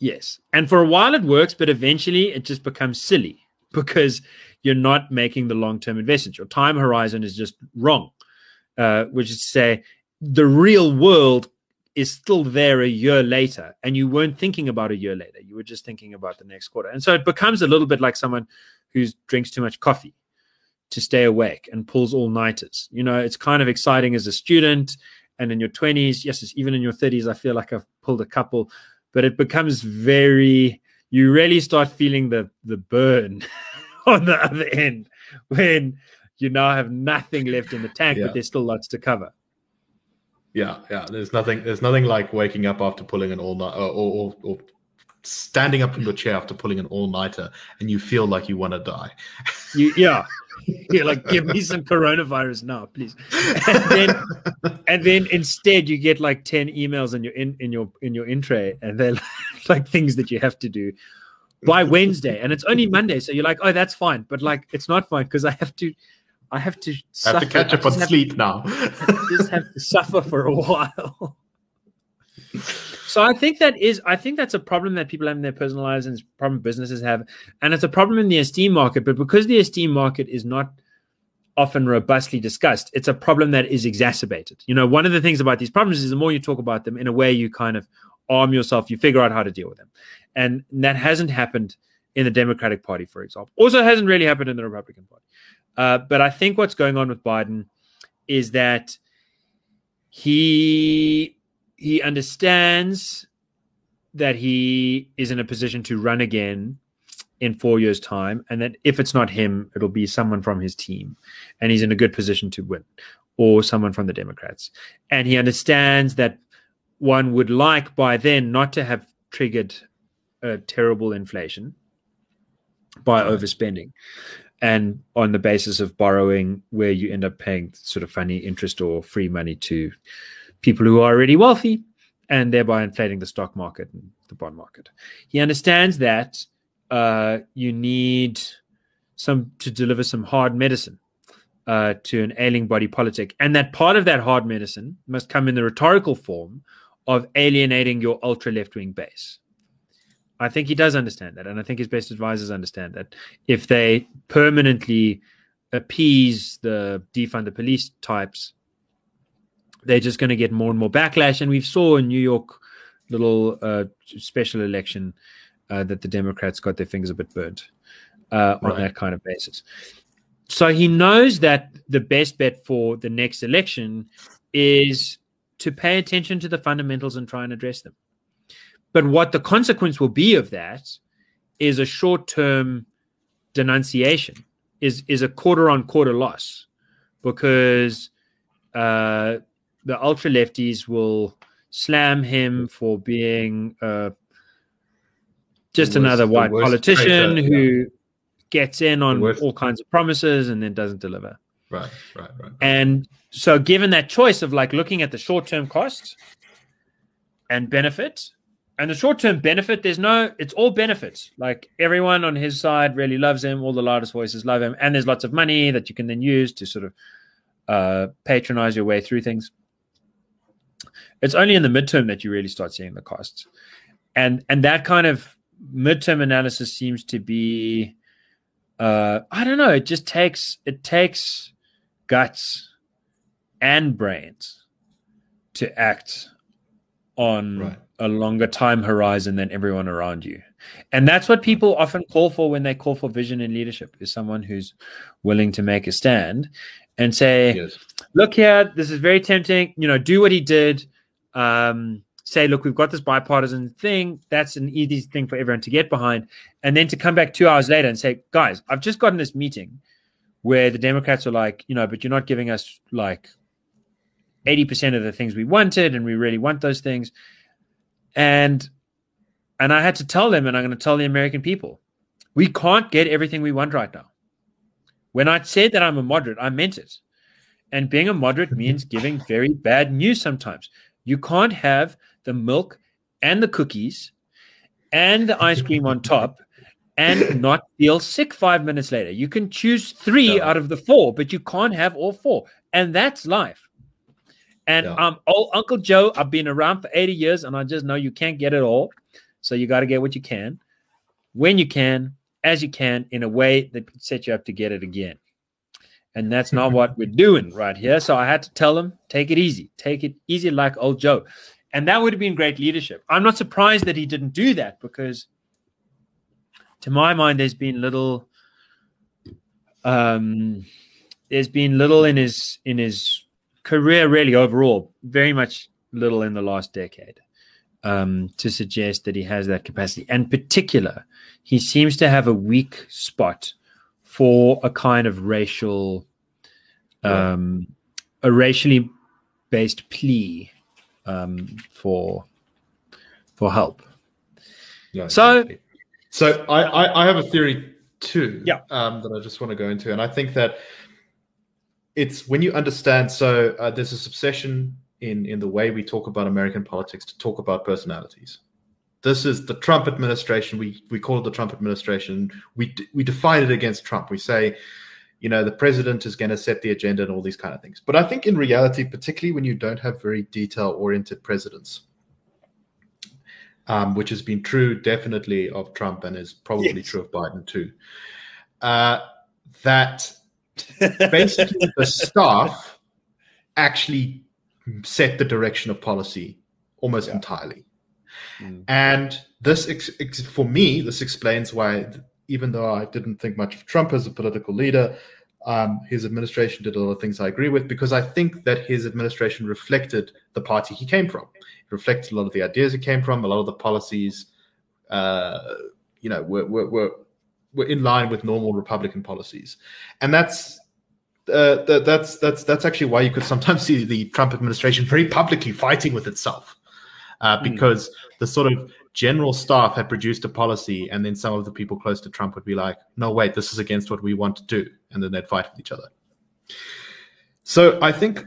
Yes. And for a while it works, but eventually it just becomes silly because you're not making the long term investment. Your time horizon is just wrong, uh, which is to say, the real world is still there a year later and you weren't thinking about a year later you were just thinking about the next quarter and so it becomes a little bit like someone who drinks too much coffee to stay awake and pulls all nighters you know it's kind of exciting as a student and in your 20s yes even in your 30s i feel like i've pulled a couple but it becomes very you really start feeling the the burn on the other end when you now have nothing left in the tank yeah. but there's still lots to cover yeah, yeah. There's nothing. There's nothing like waking up after pulling an all night, uh, or, or, or standing up from your chair after pulling an all nighter, and you feel like you want to die. You, yeah, you're like, give me some coronavirus now, please. And then, and then instead, you get like ten emails in your in, in your in your in tray, and they're like things that you have to do by Wednesday, and it's only Monday, so you're like, oh, that's fine, but like, it's not fine because I have to I have to. I have to catch up on sleep now. just have to suffer for a while. So I think that is, I think that's a problem that people have in their personal lives, and problem businesses have, and it's a problem in the esteem market. But because the esteem market is not often robustly discussed. It's a problem that is exacerbated. You know, one of the things about these problems is the more you talk about them, in a way, you kind of arm yourself, you figure out how to deal with them. And that hasn't happened in the Democratic Party, for example. Also, hasn't really happened in the Republican Party. Uh, but I think what's going on with Biden is that he he understands that he is in a position to run again in four years' time, and that if it's not him, it'll be someone from his team, and he's in a good position to win, or someone from the Democrats. And he understands that one would like by then not to have triggered a terrible inflation by overspending and on the basis of borrowing where you end up paying sort of funny interest or free money to people who are already wealthy and thereby inflating the stock market and the bond market. He understands that uh, you need some to deliver some hard medicine uh, to an ailing body politic, and that part of that hard medicine must come in the rhetorical form of alienating your ultra left wing base. I think he does understand that, and I think his best advisors understand that. If they permanently appease the defund the police types, they're just going to get more and more backlash. And we saw in New York little uh, special election uh, that the Democrats got their fingers a bit burnt uh, on right. that kind of basis. So he knows that the best bet for the next election is to pay attention to the fundamentals and try and address them. But what the consequence will be of that is a short term denunciation, is, is a quarter on quarter loss because uh, the ultra lefties will slam him for being uh, just worst, another white politician traitor, who yeah. gets in on all kinds of promises and then doesn't deliver. Right, right, right. And so, given that choice of like looking at the short term cost and benefit, and the short term benefit, there's no, it's all benefits. Like everyone on his side really loves him. All the loudest voices love him. And there's lots of money that you can then use to sort of uh, patronize your way through things. It's only in the midterm that you really start seeing the costs. And, and that kind of midterm analysis seems to be, uh, I don't know, it just takes, it takes guts and brains to act on right a longer time horizon than everyone around you. And that's what people often call for when they call for vision and leadership is someone who's willing to make a stand and say, yes. Look here, this is very tempting, you know, do what he did. Um, say, look, we've got this bipartisan thing. That's an easy thing for everyone to get behind. And then to come back two hours later and say, guys, I've just gotten this meeting where the Democrats are like, you know, but you're not giving us like 80% of the things we wanted, and we really want those things and and I had to tell them, and I'm going to tell the American people, we can't get everything we want right now. When I said that I'm a moderate, I meant it. And being a moderate means giving very bad news sometimes. You can't have the milk and the cookies and the ice cream on top and not feel sick five minutes later. You can choose three yeah. out of the four, but you can't have all four. And that's life. And yeah. um, old Uncle Joe, I've been around for 80 years and I just know you can't get it all. So you got to get what you can, when you can, as you can, in a way that could set you up to get it again. And that's not what we're doing right here. So I had to tell them, take it easy, take it easy like old Joe. And that would have been great leadership. I'm not surprised that he didn't do that because, to my mind, there's been little, um, there's been little in his in his career really overall very much little in the last decade um, to suggest that he has that capacity. And particular, he seems to have a weak spot for a kind of racial, um, a racially based plea um, for for help. Yeah, so, so I, I, I have a theory too. Yeah. Um, that I just want to go into, and I think that it's when you understand. So uh, there's this obsession in in the way we talk about American politics to talk about personalities. This is the Trump administration. We we call it the Trump administration. We we define it against Trump. We say, you know, the president is going to set the agenda and all these kind of things. But I think in reality, particularly when you don't have very detail oriented presidents, um, which has been true definitely of Trump and is probably yes. true of Biden too, uh, that basically the staff actually set the direction of policy almost yeah. entirely. Mm. And this, ex- ex- for me, this explains why, even though I didn't think much of Trump as a political leader, um, his administration did a lot of things I agree with because I think that his administration reflected the party he came from. It reflected a lot of the ideas he came from, a lot of the policies, uh, you know, were, were, were, were in line with normal Republican policies. And that's uh, that, that's that's that's actually why you could sometimes see the Trump administration very publicly fighting with itself, uh, hmm. because mm. the sort of general staff had produced a policy, and then some of the people close to Trump would be like, "No, wait, this is against what we want to do," and then they'd fight with each other. So I think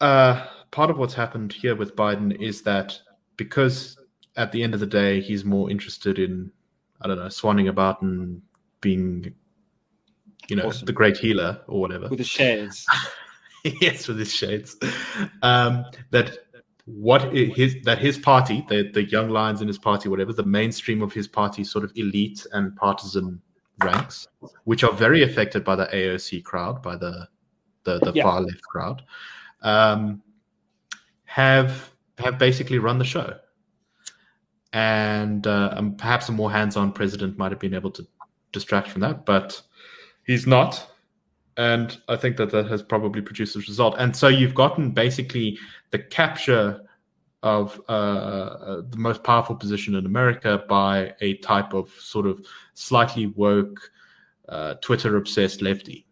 uh, part of what's happened here with Biden is that because at the end of the day he's more interested in I don't know swanning about and being you know awesome. the great healer or whatever with the shades yes with his shades um, that what his that his party, the the young lions in his party, whatever, the mainstream of his party, sort of elite and partisan ranks, which are very affected by the AOC crowd, by the the, the yeah. far left crowd, um, have have basically run the show. And uh, um, perhaps a more hands-on president might have been able to distract from that, but he's not and I think that that has probably produced this result. And so you've gotten basically the capture of uh, uh, the most powerful position in America by a type of sort of slightly woke, uh, Twitter obsessed lefty,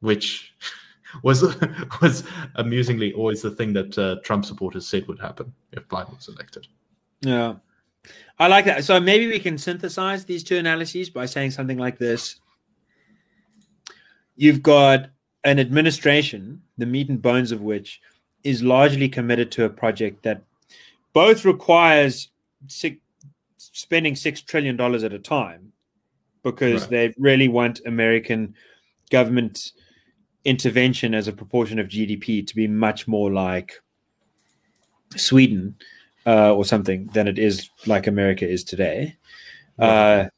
which was was amusingly always the thing that uh, Trump supporters said would happen if Biden was elected. Yeah, I like that. So maybe we can synthesize these two analyses by saying something like this you've got an administration, the meat and bones of which is largely committed to a project that both requires six, spending six trillion dollars at a time because right. they really want American government intervention as a proportion of GDP to be much more like Sweden uh, or something than it is like America is today. Right. Uh,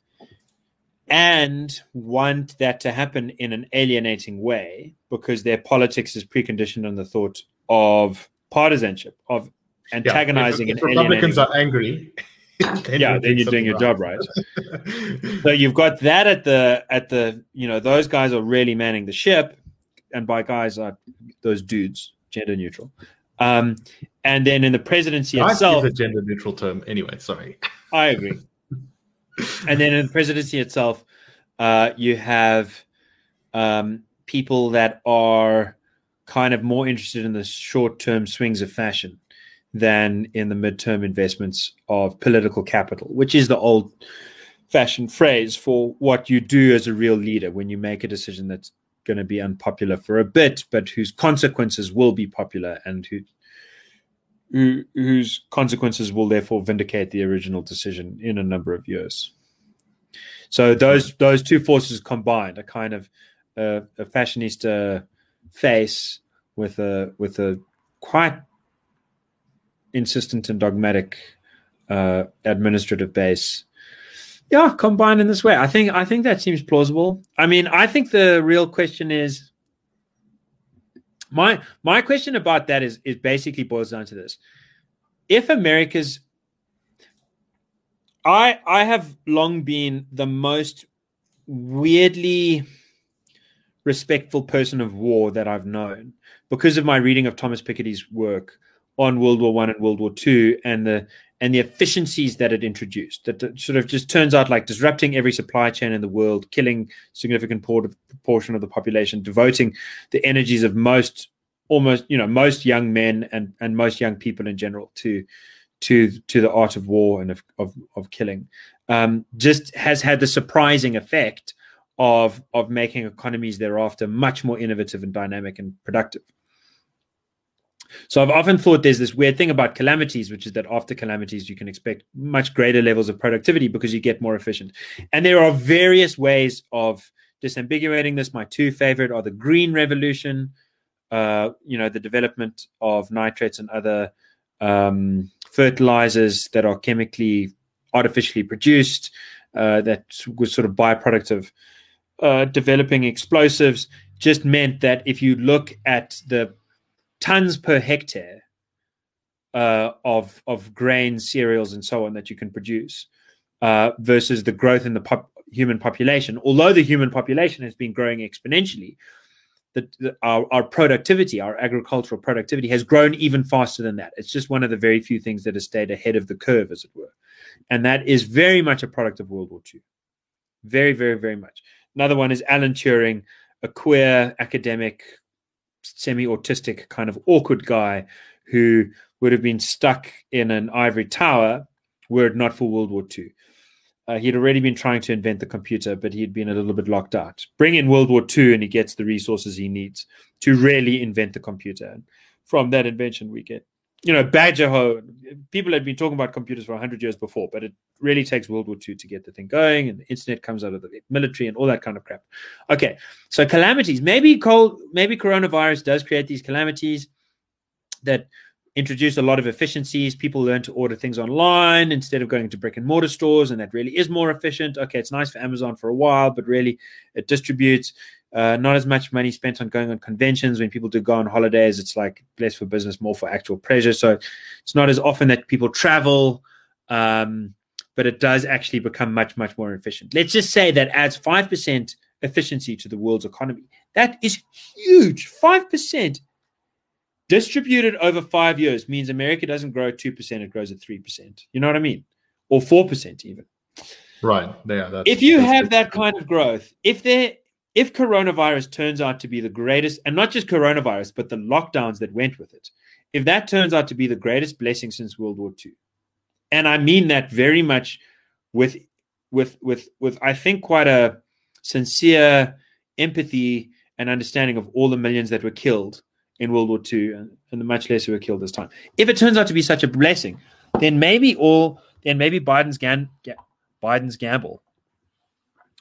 and want that to happen in an alienating way because their politics is preconditioned on the thought of partisanship, of antagonizing yeah, if, if and Republicans are angry. then yeah, then you're doing your job right. so you've got that at the at the you know those guys are really manning the ship, and by guys are those dudes, gender neutral. Um, and then in the presidency I itself, a gender neutral term anyway. Sorry, I agree and then in the presidency itself, uh, you have um, people that are kind of more interested in the short-term swings of fashion than in the midterm investments of political capital, which is the old fashioned phrase for what you do as a real leader when you make a decision that's going to be unpopular for a bit, but whose consequences will be popular and who, who, whose consequences will therefore vindicate the original decision in a number of years. So those those two forces combined, a kind of uh, a fashionista face with a with a quite insistent and dogmatic uh, administrative base. Yeah, combined in this way. I think I think that seems plausible. I mean, I think the real question is my my question about that is is basically boils down to this. If America's I I have long been the most weirdly respectful person of war that I've known because of my reading of Thomas Piketty's work on World War One and World War Two and the and the efficiencies that it introduced that sort of just turns out like disrupting every supply chain in the world, killing significant proportion of the population, devoting the energies of most almost you know most young men and and most young people in general to to to the art of war and of of, of killing um, just has had the surprising effect of of making economies thereafter much more innovative and dynamic and productive. So I've often thought there's this weird thing about calamities, which is that after calamities you can expect much greater levels of productivity because you get more efficient. And there are various ways of disambiguating this. My two favorite are the green revolution, uh, you know, the development of nitrates and other um, fertilizers that are chemically artificially produced, uh, that was sort of byproduct of uh, developing explosives, just meant that if you look at the tons per hectare uh, of of grains, cereals, and so on that you can produce uh, versus the growth in the pop- human population, although the human population has been growing exponentially, the, our, our productivity, our agricultural productivity, has grown even faster than that. It's just one of the very few things that has stayed ahead of the curve, as it were, and that is very much a product of World War II. Very, very, very much. Another one is Alan Turing, a queer academic, semi-autistic kind of awkward guy who would have been stuck in an ivory tower were it not for World War II. Uh, he'd already been trying to invent the computer, but he'd been a little bit locked out. Bring in World War II, and he gets the resources he needs to really invent the computer. And from that invention, we get, you know, Badger People had been talking about computers for 100 years before, but it really takes World War II to get the thing going, and the internet comes out of the military and all that kind of crap. Okay, so calamities. Maybe cold, maybe coronavirus does create these calamities that introduce a lot of efficiencies. People learn to order things online instead of going to brick and mortar stores, and that really is more efficient. Okay, it's nice for Amazon for a while, but really it distributes. Uh, not as much money spent on going on conventions. When people do go on holidays, it's like less for business, more for actual pleasure. So it's not as often that people travel, um, but it does actually become much, much more efficient. Let's just say that adds 5% efficiency to the world's economy. That is huge. 5% distributed over five years means America doesn't grow 2%, it grows at 3%. You know what I mean? Or 4% even. Right. Yeah. if you have that kind of growth, if there if coronavirus turns out to be the greatest, and not just coronavirus, but the lockdowns that went with it, if that turns out to be the greatest blessing since World War II, and I mean that very much with with with with I think quite a sincere empathy and understanding of all the millions that were killed in World War II and, the much less who were killed this time. If it turns out to be such a blessing, then maybe all then maybe Biden's gan, Biden's gamble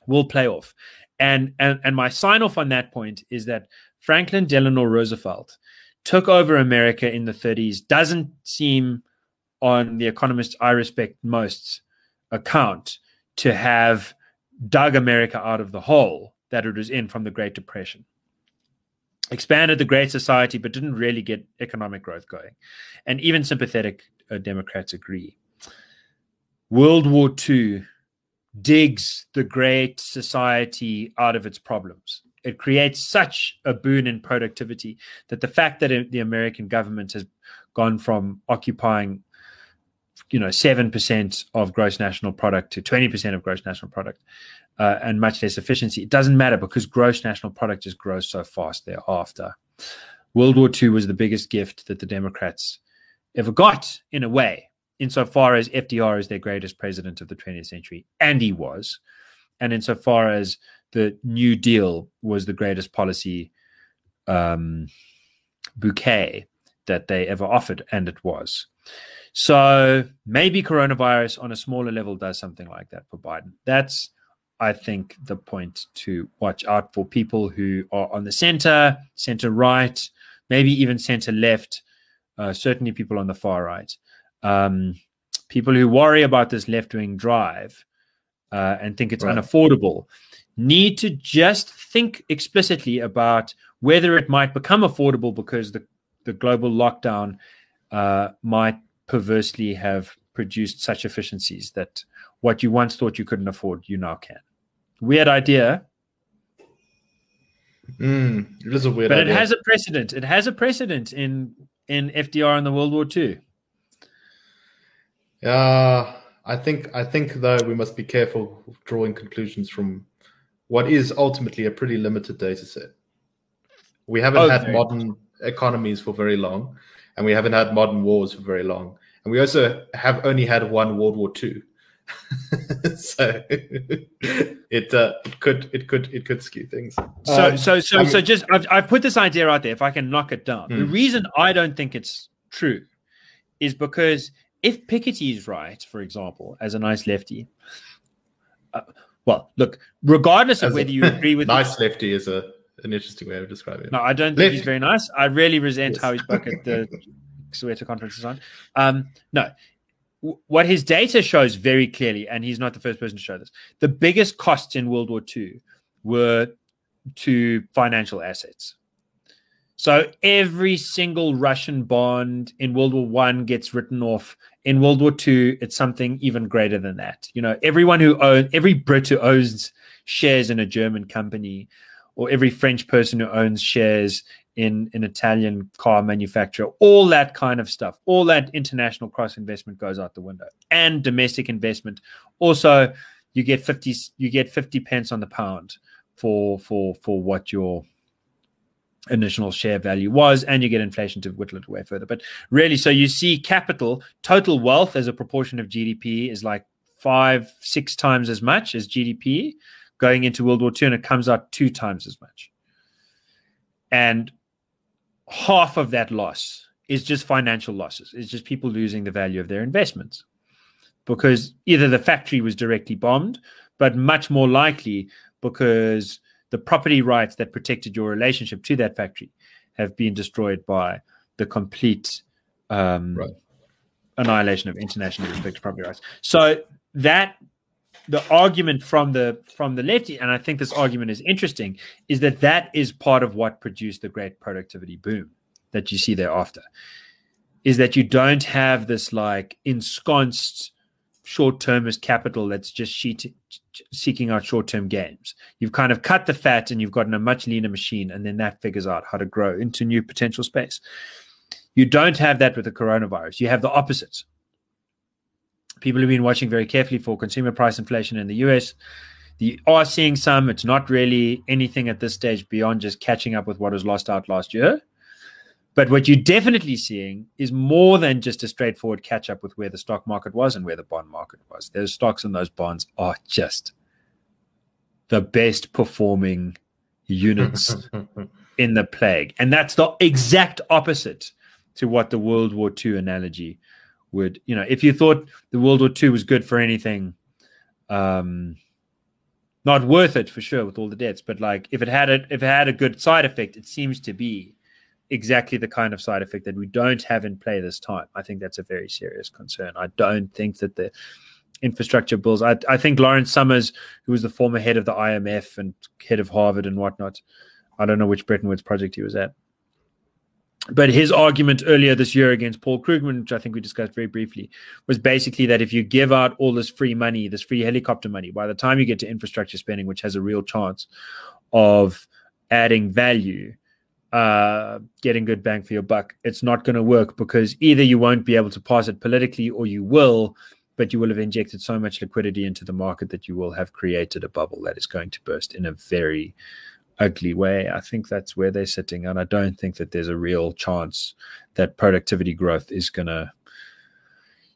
will play off. And and and my sign off on that point is that Franklin Delano Roosevelt took over America in the 30s. Doesn't seem on the economist I respect most account to have dug America out of the hole that it was in from the Great Depression expanded the Great Society, but didn't really get economic growth going. And even sympathetic uh, Democrats agree. World War II digs the Great Society out of its problems. It creates such a boon in productivity that the fact that the American government has gone from occupying you know, 7% of gross national product to 20% of gross national product uh, and much less efficiency. It doesn't matter because gross national product just grows so fast thereafter. World War II was the biggest gift that the Democrats ever got, in a way, insofar as FDR is their greatest president of the 20th century, and he was, and insofar as the New Deal was the greatest policy um, bouquet that they ever offered, and it was. So maybe coronavirus on a smaller level does something like that for Biden. That's, I think, the point to watch out for people who are on the center, center right, maybe even center left, uh, certainly people on the far right. Um, people who worry about this left wing drive uh, and think it's right. unaffordable need to just think explicitly about whether it might become affordable because the, the global lockdown uh, might perversely have produced such efficiencies that what you once thought you couldn't afford, you now can. Weird idea. Mm, it is a weird idea. but idea. it has a precedent. It has a precedent in in FDR and the World War II. Yeah, I think I think though we must be careful drawing conclusions from what is ultimately a pretty limited data set. We haven't oh, had modern economies for very long, and we haven't had modern wars for very long and we also have only had one World War II. so it uh, it could it could it could skew things. So um, so so I mean, so just I've, I've put this idea out there. If I can knock it down, the hmm. reason I don't think it's true is because if Piketty is right, for example, as a nice lefty, uh, well, look, regardless of whether you agree with nice lefty is a an interesting way of describing it. No, I don't think he's very nice. I really resent yes. how he spoke at the Soweto conference is on. Um, no, what his data shows very clearly, and he's not the first person to show this, the biggest costs in World War II were to financial assets. So every single Russian bond in World War One gets written off. In World War Two, it's something even greater than that. You know, everyone who owns every Brit who owns shares in a German company, or every French person who owns shares in an Italian car manufacturer, all that kind of stuff, all that international cross investment goes out the window, and domestic investment. Also, you get fifty you get fifty pence on the pound for for for what your initial share value was, and you get inflation to whittle it away further. But really, so you see capital, total wealth as a proportion of GDP is like five, six times as much as GDP going into World War II, and it comes out two times as much. And half of that loss is just financial losses. It's just people losing the value of their investments because either the factory was directly bombed, but much more likely because the property rights that protected your relationship to that factory have been destroyed by the complete um, right. annihilation of internationally respected property rights. So that the argument from the from the left, and I think this argument is interesting, is that that is part of what produced the great productivity boom that you see thereafter. Is that you don't have this like ensconced short termist capital that's just sheet, seeking out short term gains. You've kind of cut the fat and you've gotten a much leaner machine, and then that figures out how to grow into new potential space. You don't have that with the coronavirus. You have the opposite. People have been watching very carefully for consumer price inflation in the US. You are seeing some. It's not really anything at this stage beyond just catching up with what was lost out last year. But what you're definitely seeing is more than just a straightforward catch up with where the stock market was and where the bond market was. Those stocks and those bonds are just the best performing units in the plague. And that's the exact opposite to what the World War II analogy would, you know, if you thought the World War II was good for anything, um, not worth it for sure with all the debts, but like if it had a if it had a good side effect, it seems to be exactly the kind of side effect that we don't have in play this time. I think that's a very serious concern. I don't think that the infrastructure bills. I, I think Lawrence Summers, who was the former head of the IMF and head of Harvard and whatnot, I don't know which Bretton Woods project he was at. But his argument earlier this year against Paul Krugman, which I think we discussed very briefly, was basically that if you give out all this free money, this free helicopter money, by the time you get to infrastructure spending, which has a real chance of adding value, uh, getting good bang for your buck. It's not going to work because either you won't be able to pass it politically or you will, but you will have injected so much liquidity into the market that you will have created a bubble that is going to burst in a very ugly way. I think that's where they're sitting. And I don't think that there's a real chance that productivity growth is going to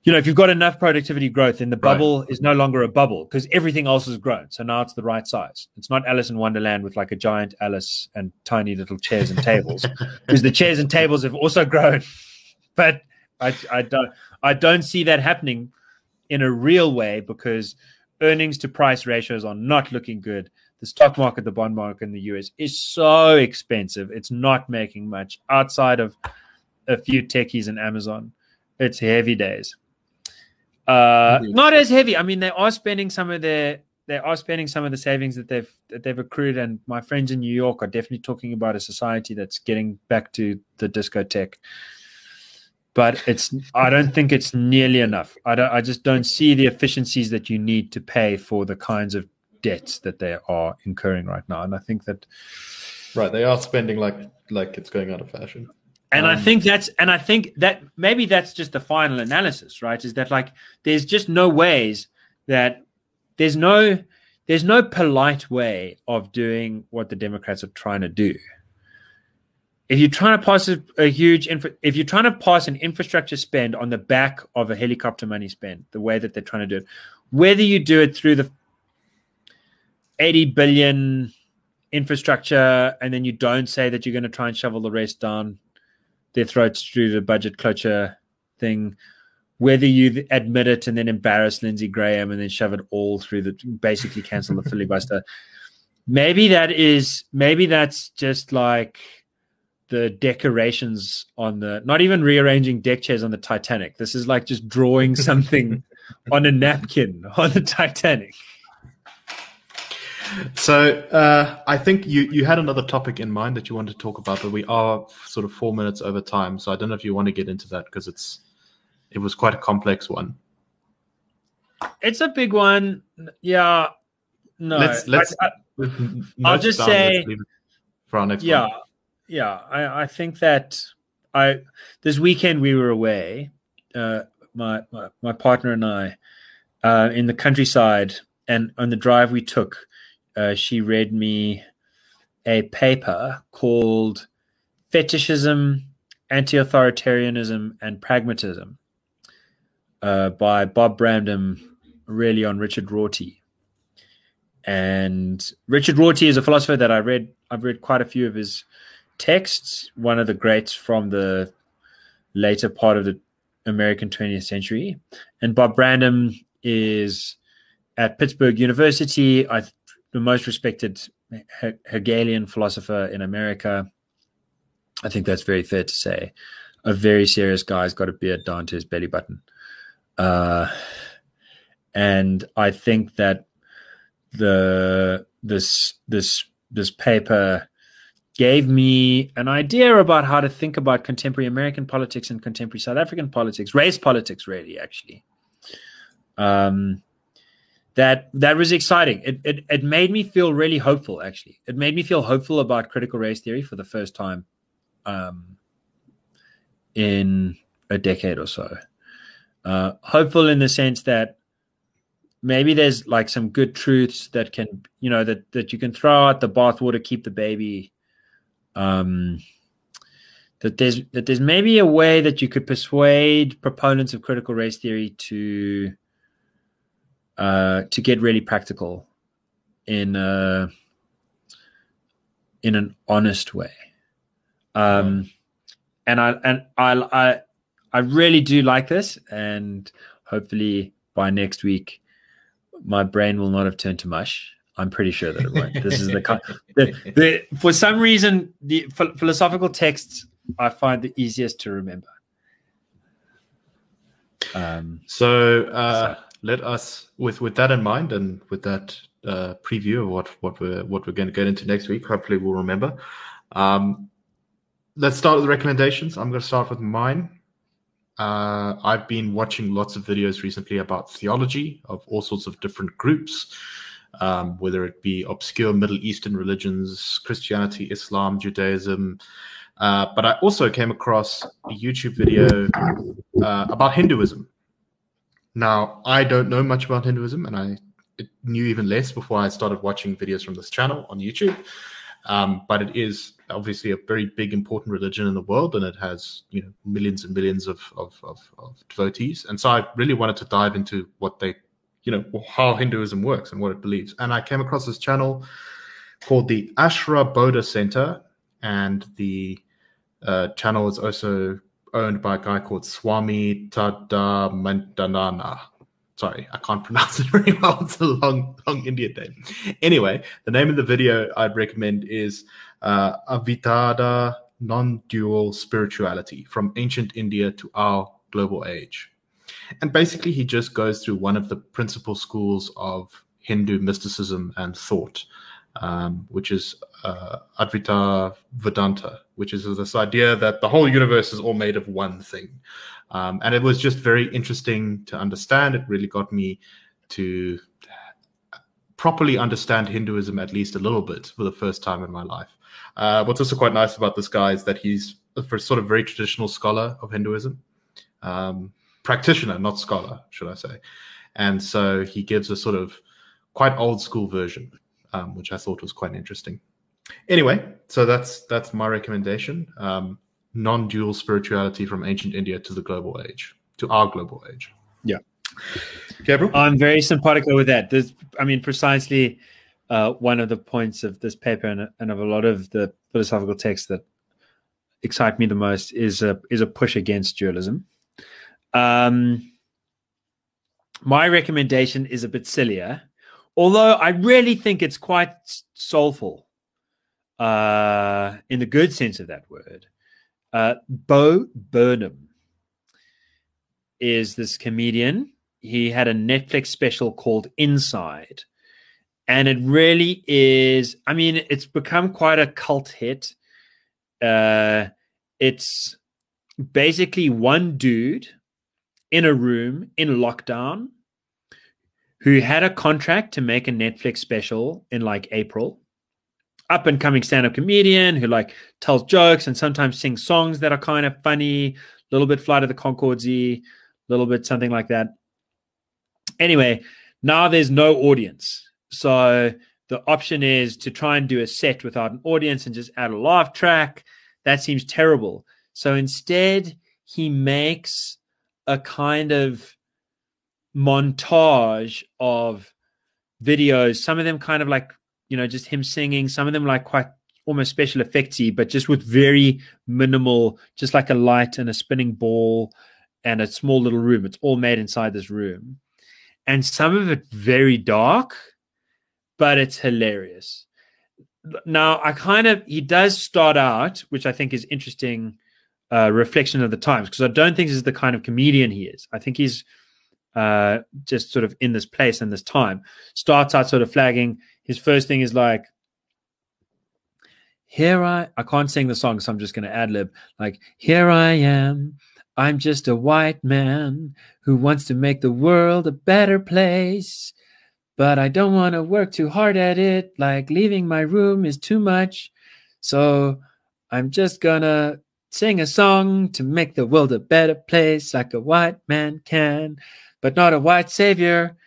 you know, if you've got enough productivity growth, then the bubble right. is no longer a bubble because everything else has grown. So now it's the right size. It's not Alice in Wonderland with like a giant Alice and tiny little chairs and tables because the chairs and tables have also grown. But I, I don't, I don't see that happening in a real way because earnings to price ratios are not looking good. The stock market, the bond market in the US is so expensive. It's not making much outside of a few techies and Amazon. It's heavy days. Uh, not as heavy. I mean, they are spending some of their they are spending some of the savings that they've that they've accrued, and my friends in New York are definitely talking about a society that's getting back to the discotheque. But it's I don't think it's nearly enough. I don't I just don't see the efficiencies that you need to pay for the kinds of debts that they are incurring right now, and I think that right they are spending like like it's going out of fashion. And um, I think that's and I think that maybe that's just the final analysis, right? Is that like there's just no ways that there's no there's no polite way of doing what the Democrats are trying to do. If you're trying to pass a, a huge infra, if you're trying to pass an infrastructure spend on the back of a helicopter money spend, the way that they're trying to do it, whether you do it through the 80 billion infrastructure and then you don't say that you're going to try and shovel the rest down their throats through the budget cloture thing. Whether you admit it and then embarrass Lindsey Graham and then shove it all through the basically cancel the filibuster. Maybe that is maybe that's just like the decorations on the not even rearranging deck chairs on the Titanic. This is like just drawing something on a napkin on the Titanic. So uh, I think you you had another topic in mind that you wanted to talk about, but we are sort of four minutes over time. So I don't know if you want to get into that because it's it was quite a complex one. It's a big one. Yeah. No. Let's let's. I, will just down, say for our next. Yeah, one. yeah. I I think that I this weekend we were away. Uh, my, my my partner and I uh, in the countryside, and on the drive we took, uh, she read me a paper called "Fetishism, Anti-Authoritarianism, and Pragmatism" uh, by Bob Brandom, really on Richard Rorty. And Richard Rorty is a philosopher that I read. I've read quite a few of his texts. One of the greats from the later part of the American 20th century. And Bob Brandom is at Pittsburgh University, I, the most respected Hegelian philosopher in America. I think that's very fair to say. A very serious guy's got a beard down to his belly button. Uh, and I think that the this this this paper gave me an idea about how to think about contemporary American politics and contemporary South African politics, race politics, really, actually. Um, that that was exciting. It, it it made me feel really hopeful. Actually, it made me feel hopeful about critical race theory for the first time, um, in a decade or so. Uh, hopeful in the sense that maybe there's like some good truths that can you know that that you can throw out the bathwater, keep the baby um, that there's that there's maybe a way that you could persuade proponents of critical race theory to uh, to get really practical in a, in an honest way. Um, and I and I I I really do like this, and hopefully by next week, my brain will not have turned to mush. I'm pretty sure that it won't. This is the, the, the for some reason the philosophical texts I find the easiest to remember. Um, so, uh, so let us with with that in mind and with that uh, preview of what what we're what we're going to get into next week. Hopefully, we'll remember. Um, let's start with the recommendations. I'm going to start with mine. Uh, I've been watching lots of videos recently about theology of all sorts of different groups um, whether it be obscure Middle Eastern religions, Christianity, Islam, Judaism. Uh, but I also came across a YouTube video uh, about Hinduism. Now, I don't know much about Hinduism, and I knew even less before I started watching videos from this channel on YouTube. Um, but it is obviously a very big, important religion in the world, and it has you know millions and millions of, of, of, of devotees. And so I really wanted to dive into what they you know how Hinduism works and what it believes. And I came across this channel called the Arsha Bodha Center, and the uh, channel is also owned by a guy called Swami Tadamandanana. Sorry, I can't pronounce it very well. It's a long, long Indian name. Anyway, the name of the video I'd recommend is uh, Advaita Non-Dual Spirituality from Ancient India to Our Global Age. And basically, he just goes through one of the principal schools of Hindu mysticism and thought, um, which is uh, Advaita Vedanta, which is this idea that the whole universe is all made of one thing. Um, and it was just very interesting to understand. It really got me to properly understand Hinduism at least a little bit for the first time in my life. Uh, what's also quite nice about this guy is that he's a sort of very traditional scholar of Hinduism. Um, practitioner, not scholar, should I say. And so he gives a sort of quite old school version, um, which I thought was quite interesting. Anyway, so that's that's my recommendation. Um, non-dual spirituality from ancient India to the global age, to our global age. Yeah. Gabriel? I'm very simpatico with that. This, I mean, precisely uh, one of the points of this paper and, and of a lot of the philosophical texts that excite me the most is a is a push against dualism. Um, my recommendation is a bit sillier, although I really think it's quite soulful uh, in the good sense of that word. Uh, Bo Burnham is this comedian. He had a Netflix special called Inside. and it really is. I mean, it's become quite a cult hit. Uh, it's basically one dude in a room in lockdown who had a contract to make a Netflix special in like April. Up and coming stand up comedian who like tells jokes and sometimes sings songs that are kind of funny, a little bit Flight of the Conchords a little bit something like that. Anyway, now there's no audience. So the option is to try and do a set without an audience and just add a laugh track. That seems terrible. So instead, he makes a kind of montage of videos, some of them kind of like, you know, just him singing, some of them like quite almost special effectsy, but just with very minimal, just like a light and a spinning ball and a small little room. It's all made inside this room. And some of it very dark, but it's hilarious. Now, I kind of, he does start out, which I think is interesting uh, reflection of the times, because I don't think this is the kind of comedian he is. I think he's uh, just sort of in this place and this time. Starts out sort of flagging. His first thing is like, here I I can't sing the song, so I'm just going to ad lib. Like, here I am. I'm just a white man who wants to make the world a better place. But I don't want to work too hard at it. Like, leaving my room is too much. So I'm just gonna sing a song to make the world a better place like a white man can but not a white savior,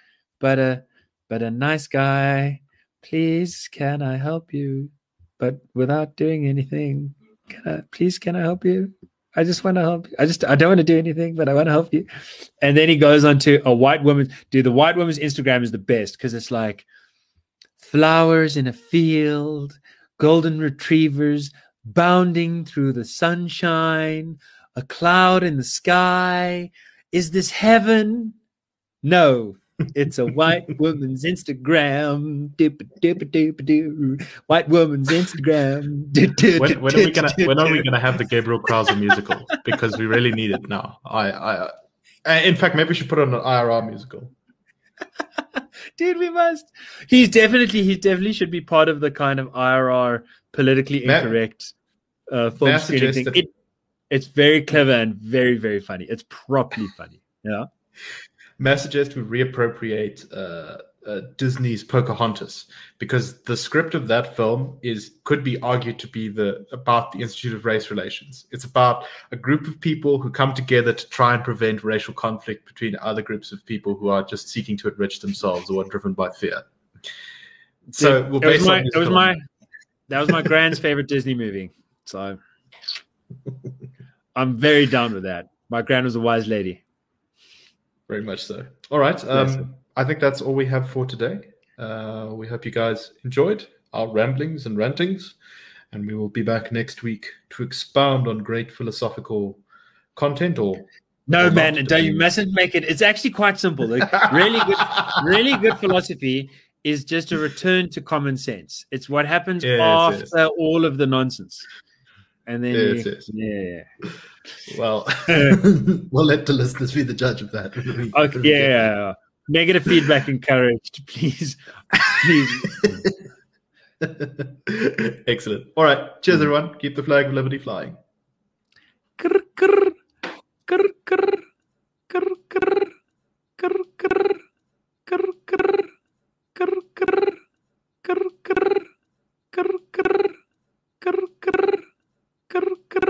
but a but a nice guy. Please, can I help you? But without doing anything, can I? Please, can I help you? I just want to help you. I just I don't want to do anything, but I want to help you. And then he goes on to a white woman. Dude, the white woman's Instagram is the best because it's like flowers in a field, golden retrievers bounding through the sunshine, a cloud in the sky. Is this heaven? No, it's a white woman's Instagram. White woman's Instagram. when, when, are we gonna when are we gonna have the Gabriel Krause musical? Because we really need it now. I, I, I in fact, maybe we should put on an IRR musical. Dude, we must. He's definitely he definitely should be part of the kind of IRR politically incorrect uh, film screening thing. It, it's very clever and very very funny. It's properly funny. Yeah. May suggest we reappropriate uh, uh, Disney's Pocahontas because the script of that film is could be argued to be the about the Institute of Race Relations. It's about a group of people who come together to try and prevent racial conflict between other groups of people who are just seeking to enrich themselves or are driven by fear. So we'll it was my, it was my that was my grand's favorite Disney movie. So I'm very down with that. My grand was a wise lady. Very much so. All right. Um, I think that's all we have for today. Uh, we hope you guys enjoyed our ramblings and rantings, and we will be back next week to expound on great philosophical content or no, man, don't you mustn't make it. It's actually quite simple. Like, really good, really good philosophy is just a return to common sense. It's what happens yes, after yes. all of the nonsense and then yes, yes. yeah. Well, we'll let the listeners be the judge of that. Okay, yeah. Negative feedback encouraged, please. please. Excellent. All right. Cheers, everyone. Keep the flag of liberty flying. Grr, grr, grr, grr, grr, grr, grr, grr, grr, grr, grr, grr, grr, grr, grr. Grrr.